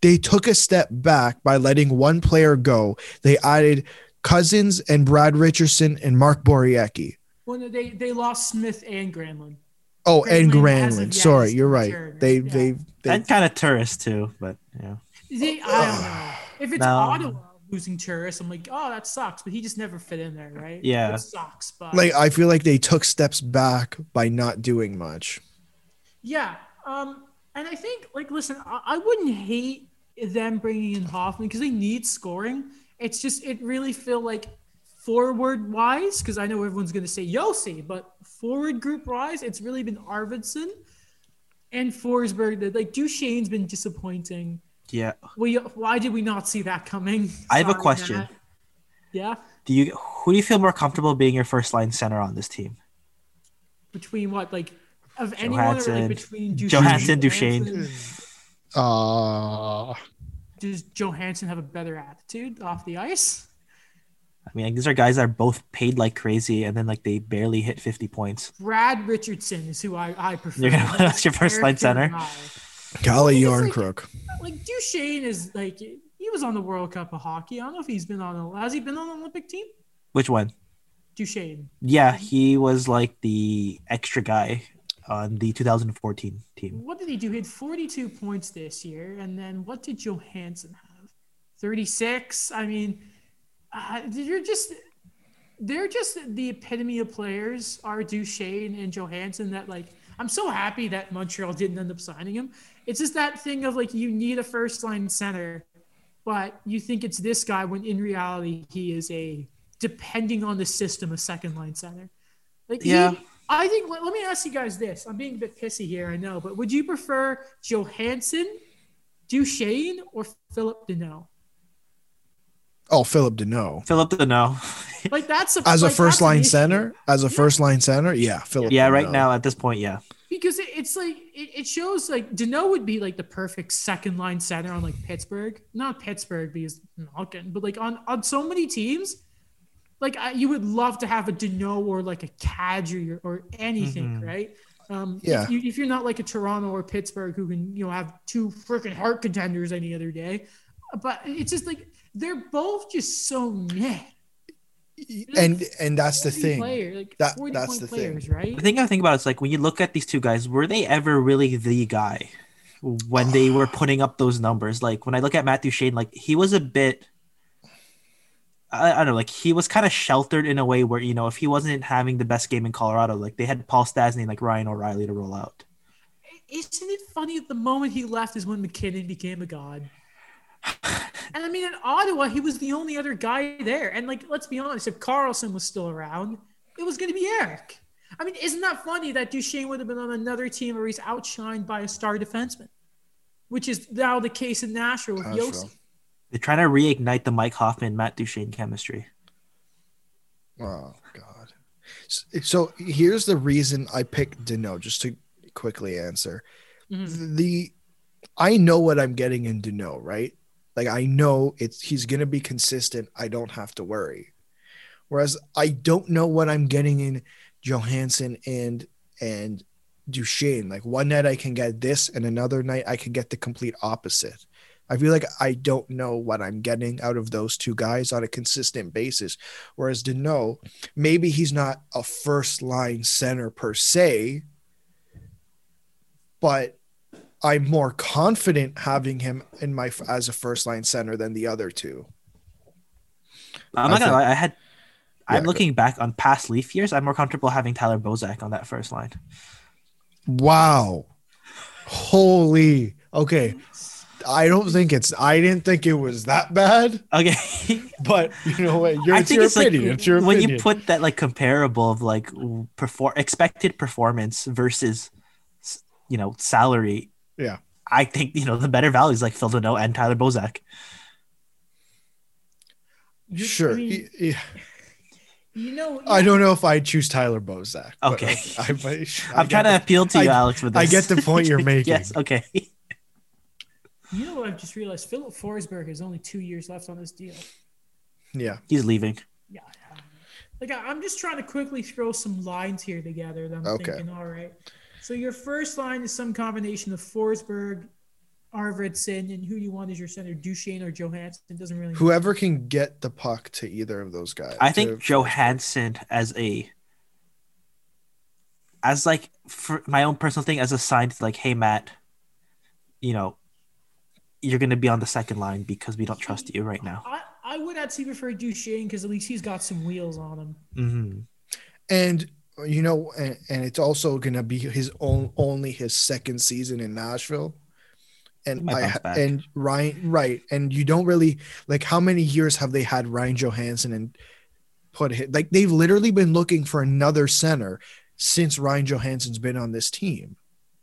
they took a step back by letting one player go. They added Cousins and Brad Richardson and Mark Borowiecki. Well, no, they they lost Smith and Granlund. Oh, and Granlund hasn't Granlund. Sorry, you're right. returned. They, Yeah. they, they, And kind of Turris too, but yeah. They, I don't know. If it's No. Ottawa losing Turris, I'm like, oh, that sucks. But he just never fit in there, right? Yeah. it sucks. But like I feel like they took steps back by not doing much. Yeah. Um, and I think, like, listen, I, I wouldn't hate them bringing in Hoffman because they need scoring. It's just, it really feel like forward wise, because I know everyone's going to say Josi, but forward group wise, it's really been Arvidsson and Forsberg. That like Duchene's been disappointing. Yeah. We, why did we not see that coming? I have a question. Matt. Yeah. Do you who do you feel more comfortable being your first line center on this team? Between what, like, of anyone or Johansen. like between Duchene Johansen, Duchene. Johansen? Uh Does Johansen have a better attitude off the ice? I mean, like, these are guys that are both paid like crazy, and then like they barely hit fifty points. Brad Richardson is who I, I prefer. You're gonna put as your first line center? guy. Golly It's yarn like- crook. Like Duchene is like he was on the World Cup of hockey. I don't know if he's been on. A, has he been on an Olympic team? Which one? Duchene. Yeah, he was like the extra guy on the 2014 team. What did he do? He had 42 points this year, and then what did Johansen have? 36. I mean, uh, you're just. They're just the epitome of players are Duchene and Johansen that like I'm so happy that Montreal didn't end up signing him. It's just that thing of like you need a first line center, but you think it's this guy when in reality he is a depending on the system a second line center. Like he- Yeah. I think let, let me ask you guys this. I'm being a bit pissy here, I know, but would you prefer Johansen, Duchene, or Philip Danault? Oh, Philip Danault. Philip Danault. Like that's a, As a like, first line issue. center, as a Yeah. first line center, yeah, Philip. yeah, right now at this point, yeah. because it, it's like it, it shows like Danault would be like the perfect second line center on like Pittsburgh, not Pittsburgh because Malkin, but like on on so many teams, like I, you would love to have a Danault or like a Kadri or, or anything, Mhm. right? Um, Yeah. If, you, if you're not like a Toronto or Pittsburgh who can you know have two freaking heart contenders any other day, but it's just like they're both just so meh. and and that's the thing. Player, like That- that's point the thing. right? The thing I think about is like when you look at these two guys, were they ever really the guy when they were putting up those numbers? Like when I look at Matt Duchene, like he was a bit. I, I don't know, like he was kind of sheltered in a way where you know if he wasn't having the best game in Colorado, like they had Paul Stastny and like Ryan O'Reilly to roll out. Isn't it funny that the moment he left is when MacKinnon became a god? And I mean, in Ottawa, he was the only other guy there. And like, let's be honest, if Karlsson was still around, it was going to be Erik. I mean, isn't that funny that Duchene would have been on another team where he's outshined by a star defenseman, which is now the case in Nashville with Nashville. Josi. They're trying to reignite the Mike Hoffman Matt Duchene chemistry. Oh God. S- So here's the reason I picked Danault, just to quickly answer. Mhm. The I know what I'm getting in Danault, right? Like I know it's he's gonna be consistent. I don't have to worry. Whereas I don't know what I'm getting in Johansen and and Duchene. Like one night I can get this, and another night I can get the complete opposite. I feel like I don't know what I'm getting out of those two guys on a consistent basis. Whereas Danault, maybe he's not a first line center per se, but I'm more confident having him in my as a first line center than the other two. I'm I not gonna think- lie, I had. Yeah, I'm go- looking back on past Leaf years. I'm more comfortable having Tyler Bozak on that first line. Wow. Holy. Okay. I don't think it's I didn't think it was that bad, Okay, but you know what? Your, I it's think your it's like opinion. it's your when opinion. you put that like comparable of like perform expected performance versus you know salary. Yeah. I think you know the better values like Phil Danault and Tyler Bozak. You- Sure. I, mean, He- he- you know, I don't know if I'd choose Tyler Bozak. Okay. I, I, I I'm get trying to appeal to you, I- Alex. With this, I get the point you're making. yes. Okay. You know what I've just realized? Filip Forsberg has only two years left on this deal. Yeah. He's leaving. Yeah. Like I- I'm just trying to quickly throw some lines here together. That I'm Okay. thinking, all right. So your first line is some combination of Forsberg, Arvidsson, and who you want as your center, Duchene or Johansen. It doesn't really. Whoever can get the puck to either of those guys. I think to- Johansen as a as like for my own personal thing as a sign to like, hey Matt, you know, you're gonna be on the second line because we don't trust you right now. I, I would actually prefer Duchene because at least he's got some wheels on him. Mm-hmm. and you know, and, and it's also gonna be his own only his second season in Nashville. And I and Ryan right, and you don't really like how many years have they had Ryan Johansen and put it like they've literally been looking for another center since Ryan Johansen's been on this team.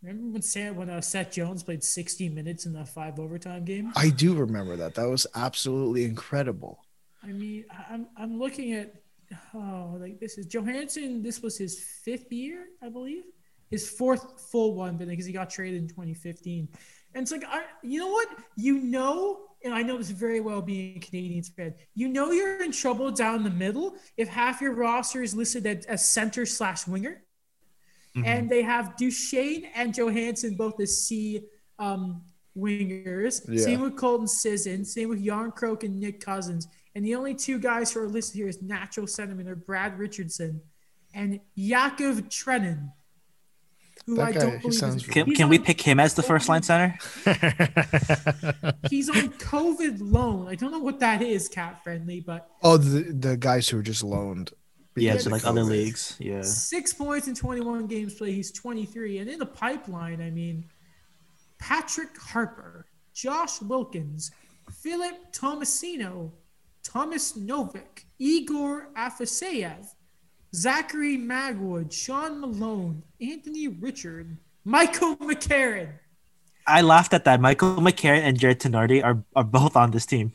Remember when Sam, when uh, Seth Jones played 60 minutes in that five overtime game? I do remember that. That was absolutely incredible. I mean, I'm I'm looking at oh like this is Johansen. This was his fifth year, I believe, his fourth full one, but because he got traded in 2015. And it's like I, you know what, you know, and I know this very well being a Canadiens fan. You know you're in trouble down the middle if half your roster is listed as, center slash winger, Mm-hmm. and they have Duchene and Johansen both as C um, wingers. Yeah. Same with Colton Sisson. Same with Jarnkrok and Nick Cousins. And the only two guys who are listed here as natural centermen are Brad Richardson and Yakov Trenin, who That I guy, don't believe sounds is, Can, he's can we pick him as the first line center? He's on COVID loan. I don't know what that is, cat friendly, but oh, the the guys who are just loaned. Yeah, so of like other leagues. Yeah. six points in 21 games played. He's 23. And in the pipeline, I mean, Patrick Harper, Josh Wilkins, Philip Tomasino, Thomas Novak, Igor Afanasyev, Zachary Magwood, Sean Malone, Anthony Richard, Michael McCarron. I laughed at that. Michael McCarron and Jared Tinordi are, are both on this team.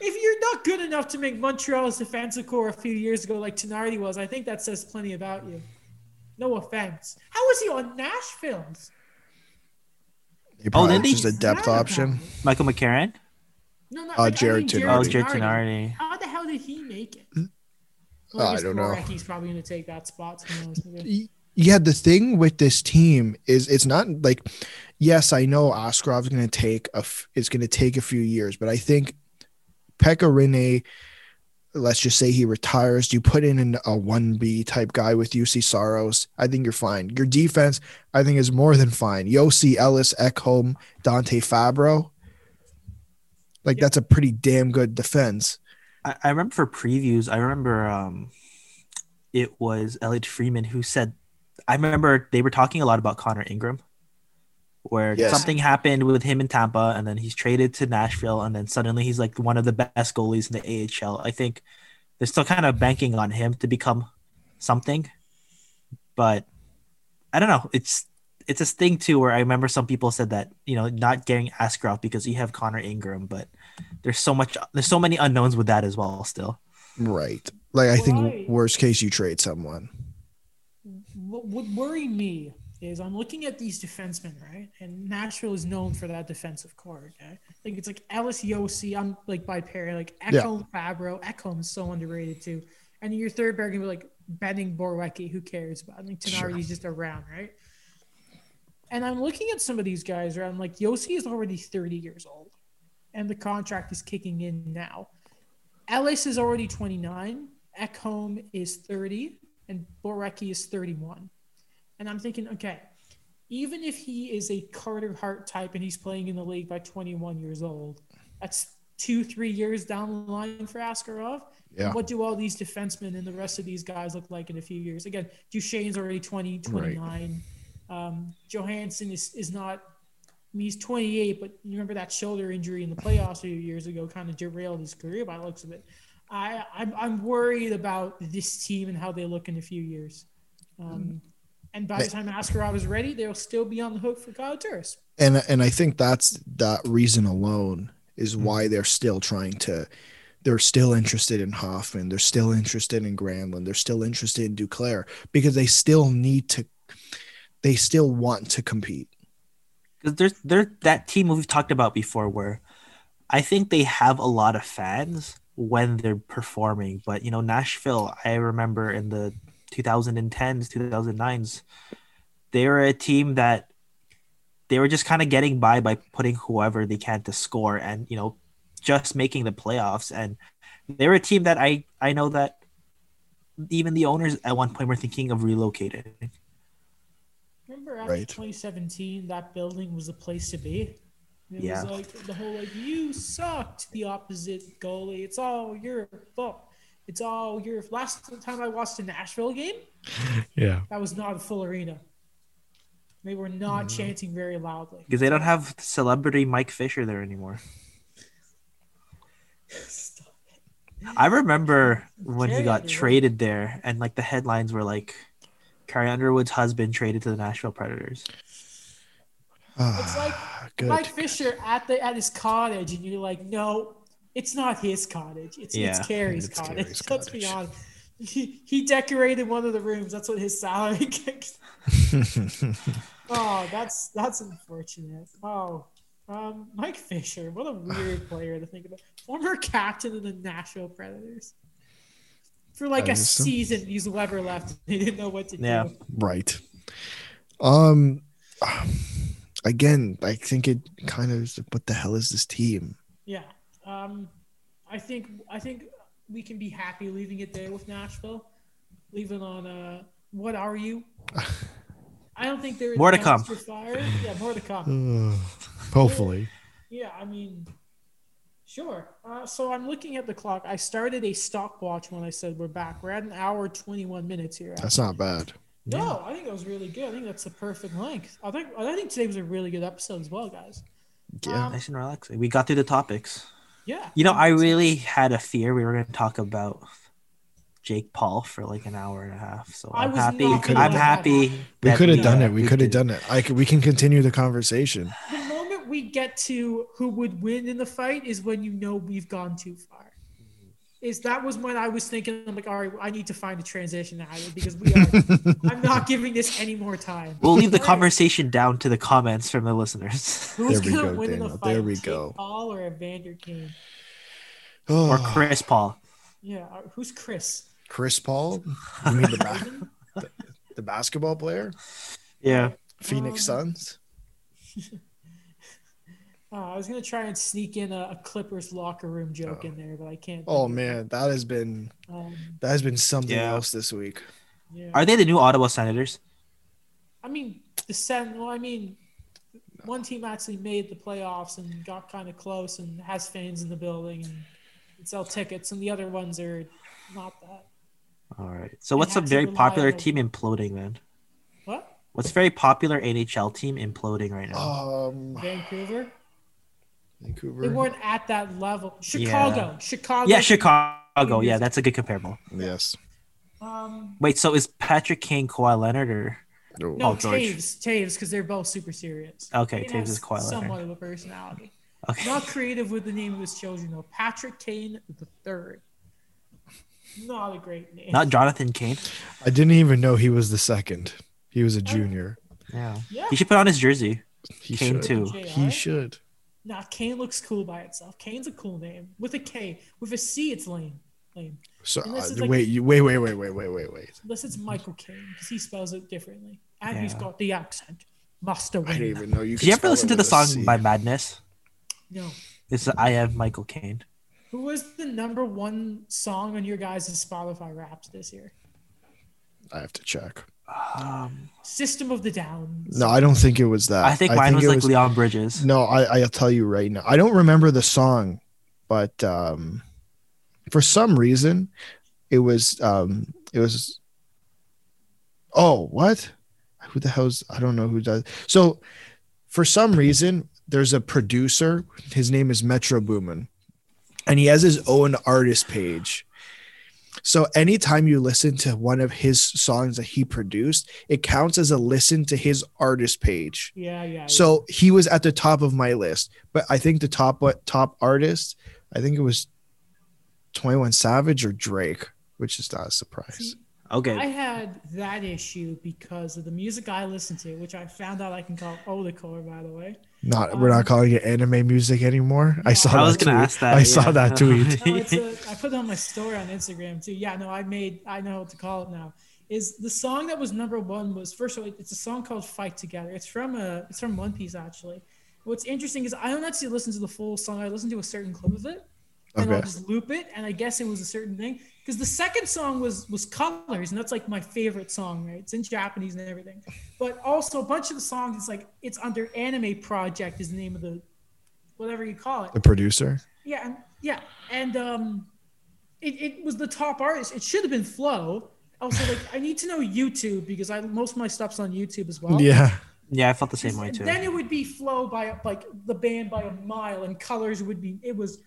If you're not good enough to make Montreal's defensive core a few years ago, like Tinordi was, I think that says plenty about you. No offense. How was he on Nashville's? He probably oh, didn't just a depth option. Michael McCarron? No, no. Uh, like, I Jared mean Tinordi. Oh, Jared Tinordi. How the hell did he make it? Oh, I guess don't know. He's probably going to take that spot. Who knows? Maybe. Yeah, the thing with this team is it's not like, yes, I know Askarov's going to take a, f- it's going to take a few years, but I think Pekka Rinne, let's just say he retires, you put in an, a 1B type guy with Juuse Saros, I think you're fine. Your defense, I think, is more than fine. Josi Ellis, Ekholm, Dante Fabbro. Like, that's a pretty damn good defense. I, I remember for previews, I remember um, it was Elliotte Friedman who said, I remember they were talking a lot about Connor Ingram, where Yes. something happened with him in Tampa, and then he's traded to Nashville, and then suddenly he's like one of the best goalies in the AHL. I think they're still kind of banking on him to become something, but I don't know. It's it's this thing too where I remember some people said that you know not getting Askarov because you have Connor Ingram, but there's so much there's so many unknowns with that as well still. Right. Like, I think Why? worst case, you trade someone. what would worry me is I'm looking at these defensemen, right? And Nashville is known for that defensive core. Okay, I think it's like Ellis Josi. I'm like by pair, like Yeah. Ekholm Fabbro. Ekholm is so underrated too. And your third pair can be like Benning Borowiecki. Who cares? But I think Sure. Just around, right? And I'm looking at some of these guys, right? I'm like, Josi is already 30 years old, and the contract is kicking in now. Ellis is already 29. Ekholm is 30 and Borowiecki is 31. And I'm thinking, okay, even if he is a Carter Hart type and he's playing in the league by 21 years old, that's two, three years down the line for Askarov. Yeah. What do all these defensemen and the rest of these guys look like in a few years? Again, Duchene's already 20, 29. Um, Johansen is, is not, I mean, he's 28, but you remember that shoulder injury in the playoffs a few years ago kind of derailed his career by the looks of it. I, I'm, I'm worried about this team and how they look in a few years. Um, And by the time Askarov is ready, they'll still be on the hook for Kyle Turris. and and I think that's that reason alone is why they're still trying to they're still interested in Hoffman, they're still interested in Granlund, they're still interested in Duclair because they still need to they still want to compete. because there's they're that team we've talked about before where I think they have a lot of fans when they're performing, but you know Nashville, I remember in the 2010s, 2009s, they were a team that they were just kind of getting by by putting whoever they can to score and you know just making the playoffs and they were a team that I I know that even the owners at one point were thinking of relocating. Remember after Right. 2017, that building was the place to be. It Yeah. was like the whole like you sucked the opposite goalie. It's all your fault. It's all your last time I watched a Nashville game, Yeah. that was not a full arena. They were not Mm-hmm. chanting very loudly. Because they don't have celebrity Mike Fisher there anymore. Stop it. I remember when he got traded there, and like the headlines were like, Carrie Underwood's husband traded to the Nashville Predators. It's like good. Mike Fisher at the at his cottage, and you're like, no, it's not his cottage. It's Yeah, it's Carrie's it's cottage. Carrie's Let's be honest. He, he decorated one of the rooms. That's what his salary kicks. Oh, that's that's unfortunate. Oh, um, Mike Fisher, what a weird player to think about. Former captain of the Nashville Predators. For like a That is season, he's Weber left. They didn't know what to do. Yeah. do. right. Um again, I think it kind of is what the hell is this team? Yeah. Um, I think I think we can be happy leaving it there with Nashville. Leaving on uh, what are you? I don't think they're More to come. Fire. Yeah, more to come. hopefully. Yeah, I mean, sure. Uh, so I'm looking at the clock. I started a stopwatch when I said we're back. We're at an hour 21 minutes here. That's not bad. No, I think that was really good. I think that's the perfect length. I think I think today was a really good episode as well, guys. Yeah. Um, Nice and relaxing. We got through the topics. Yeah. You know, I really had a fear we were going to talk about Jake Paul for like an hour and a half. So I I'm was happy. I'm let happy. We could have done it. We could have done it. I could, we can continue the conversation. The moment we get to who would win in the fight is when you know we've gone too far. Is that was when I was thinking I'm like, all right, I need to find a transition out of because we are. I'm not giving this any more time. We'll leave the All right, conversation down to the comments from the listeners Who's There we gonna go, win in the fight? There we Jake go. Paul or Evander Kane? Oh, or Chris Paul. Yeah, uh, who's Chris? Chris Paul? You mean the, ba- the, the basketball player? Yeah. Phoenix Um, Suns? Uh, I was gonna try and sneak in a, a Clippers locker room joke in there, but I can't. Oh think it. man, that has been Um, that has been something Yeah. else this week. yeah. Are they the new Ottawa Senators? I mean, the Sen. Well, I mean, one team actually made the playoffs and got kind of close and has fans in the building and can sell tickets, and the other ones are not that. All right. So what's a very popular team imploding then? What? What's a very popular NHL team imploding right now? Um, Vancouver? Vancouver. They weren't at that level. Chicago. Chicago. yeah, Chicago. Yeah, that's a good comparable. Yes. Um, Wait, so is Patrick Kane Kawhi Leonard or No. no, Oh, George. Toews. Toews, because they're both super serious. Okay, Kane Toews has is Kawhi Leonard. Somewhat of a personality. okay? Not creative with the name of his children, though. Patrick Kane the third. Not a great name. Not Jonathan Kane. I didn't even know he was the second. He was a junior. Yeah. yeah. He should put on his jersey. He Kane should. too. He should. Nah, Kane looks cool by itself. Kane's a cool name. With a K. With a C, it's lame. Lame. So uh, it's like- wait, you wait, wait, wait, wait, wait, wait, wait. Unless it's Michael Caine, because he spells it differently. And he's got the accent. Master I didn't even know you. Did you ever listen to the song C. by Madness? No. It's I have Michael Caine. Who was the number one song on your guys' Spotify raps this year? I have to check. Um, System of the Down. No, I don't think it was that. I think mine was it like Leon Bridges. No, I I'll tell you right now. I don't remember the song, but um, for some reason, it was um, it was. Oh, what? Who the hell's? I don't know who does. So, for some reason, there's a producer. His name is Metro Boomin, and he has his own artist page. So anytime you listen to one of his songs that he produced, it counts as a listen to his artist page. Yeah, yeah. So he was at the top of my list, but I think the top what top artist, I think it was 21 Savage or Drake, which is not a surprise. See, Okay. I had that issue because of the music I listened to, which I found out I can call Oldcore, by the way. Not we're Um, not calling it anime music anymore. I saw I that was gonna tweet. ask that, I saw that tweet. No, it's a, I put it on my story on Instagram too. Yeah, no, I made. I know what to call it now. Is the song that was number one was first of all, it's a song called "Fight Together." It's from a. It's from One Piece actually. What's interesting is I don't actually listen to the full song. I listen to a certain clip of it, and I'll just loop it. And I guess it was a certain thing because the second song was was Colors, and that's like my favorite song. Right? It's in Japanese and everything, but also a bunch of the songs. It's like it's under Anime Project is the name of the, whatever you call it. The producer. Yeah, and yeah, and um, it, it was the top artist. It should have been Flow. Also, like I need to know YouTube because I most of my stuff's on YouTube as well. Yeah. yeah, I felt the same way too. Then it would be Flow by like the band by a mile, and Colors would be. It was.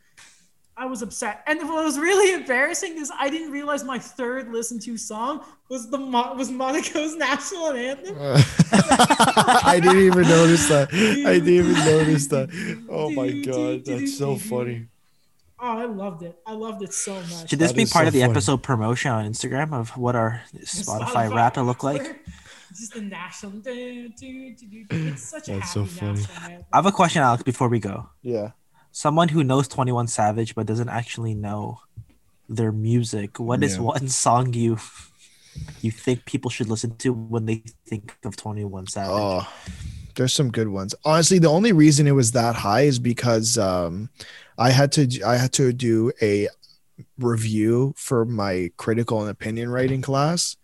I was upset, and what was really embarrassing is I didn't realize my third listened to song was the Mo- was Monaco's national anthem. Uh, I didn't even notice that. I didn't even notice that. Oh my god, that's so funny. Oh, I loved it. I loved it so much. Should this That be part so of the funny. episode promotion on Instagram of what our Spotify, rap will look like? Just the national. do, do, do, do. It's such a That's happy so funny. national anthem. I have a question, Alex, before we go. Yeah. Someone who knows 21 Savage but doesn't actually know their music, What is Yeah. one song you you think people should listen to when they think of 21 Savage? Oh, there's some good ones. Honestly, the only reason it was that high is because um, I had to I had to do a review for my critical and opinion writing class.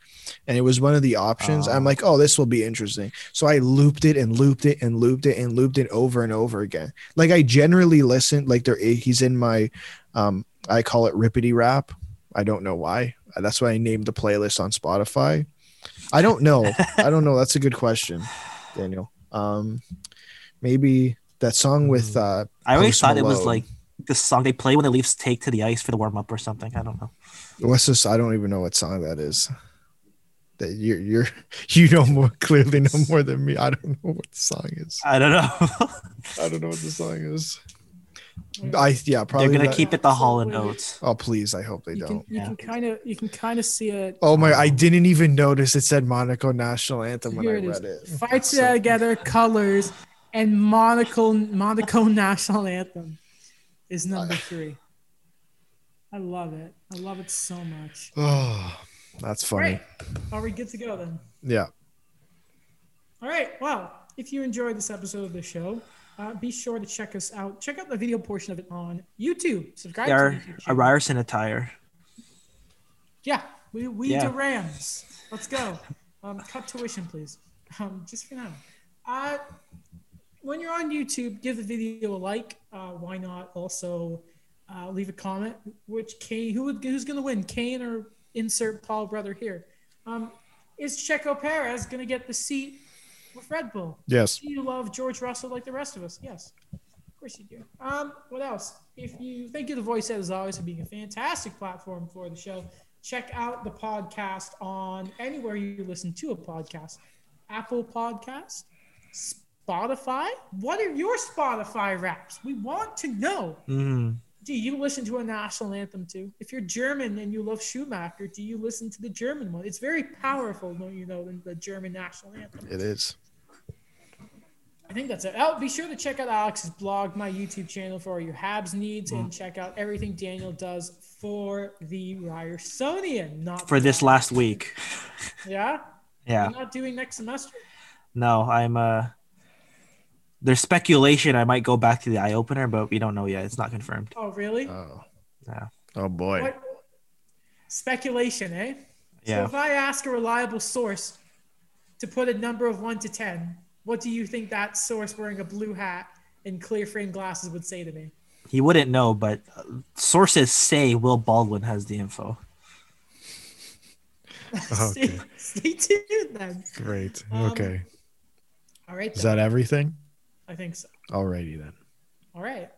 And it was one of the options. I'm like, oh, this will be interesting. So I looped it and looped it and looped it and looped it over and over again. Like I generally listen, like there he's in my um I call it rippity rap. I don't know why. That's why I named the playlist on Spotify. I don't know. I don't know. That's a good question, Daniel. Um, maybe that song with uh, I always thought it was like the song they play when the Leafs take to the ice for the warm up or something. I don't know. what's this? I don't even know what song that is. That you're you're you know more clearly know more than me. I don't know what the song is. I don't know. I don't know what the song is. I yeah probably. They're gonna that- keep it the Hall and Wait, wait. Oates. Oh please! I hope they You don't. you Yeah. can kind of you can kind of see it. Oh my! I didn't even notice it said Monaco national anthem when I it is. read it. Fight So- together, colors, and Monaco Monaco national anthem is number three. I love it. I love it so much. Oh, that's funny. Great. Are we good to go then? Yeah. All right. Well, if you enjoyed this episode of the show, uh, be sure to check us out. Check out the video portion of it on YouTube. Subscribe They to are the YouTube a. Ryerson attire. Yeah, we we Yeah. the Rams. Let's go. Um, cut tuition, please. Um, just for now. Uh, when you're on YouTube, give the video a like. Uh, why not also uh, leave a comment? Which Kane? Who would, who's going to win? Kane or insert Paul brother here? Um, is Checo Perez going to get the seat with Red Bull? Yes. Do you love George Russell like the rest of us? Yes. Of course you do. Um, what else? If you thank you the voice as always for being a fantastic platform for the show. Check out the podcast on anywhere you listen to a podcast. Apple Podcast, Spotify. What are your Spotify raps? We want to know. Mm. Do you listen to a national anthem too? If you're German and you love Schumacher, do you listen to the German one? It's very powerful, don't you know, than the German national anthem. It is. I think that's it. Oh, be sure to check out Alex's blog, my YouTube channel for all your Habs needs, and check out everything Daniel does for the Ryersonian. Not For this last week. Yeah, Yeah. You're not doing next semester. No, I'm uh there's speculation I might go back to the eye opener, but we don't know yet. It's not confirmed. Oh, really? Oh. Yeah. Oh boy. What? Speculation, eh? So Yeah. if I ask a reliable source to put a number of one to ten, what do you think that source wearing a blue hat and clear frame glasses would say to me? He wouldn't know, but uh, sources say Will Baldwin has the info. stay, stay tuned then. Great. Um, Okay. All right. Is then. that everything? I think so. Alrighty then. All right.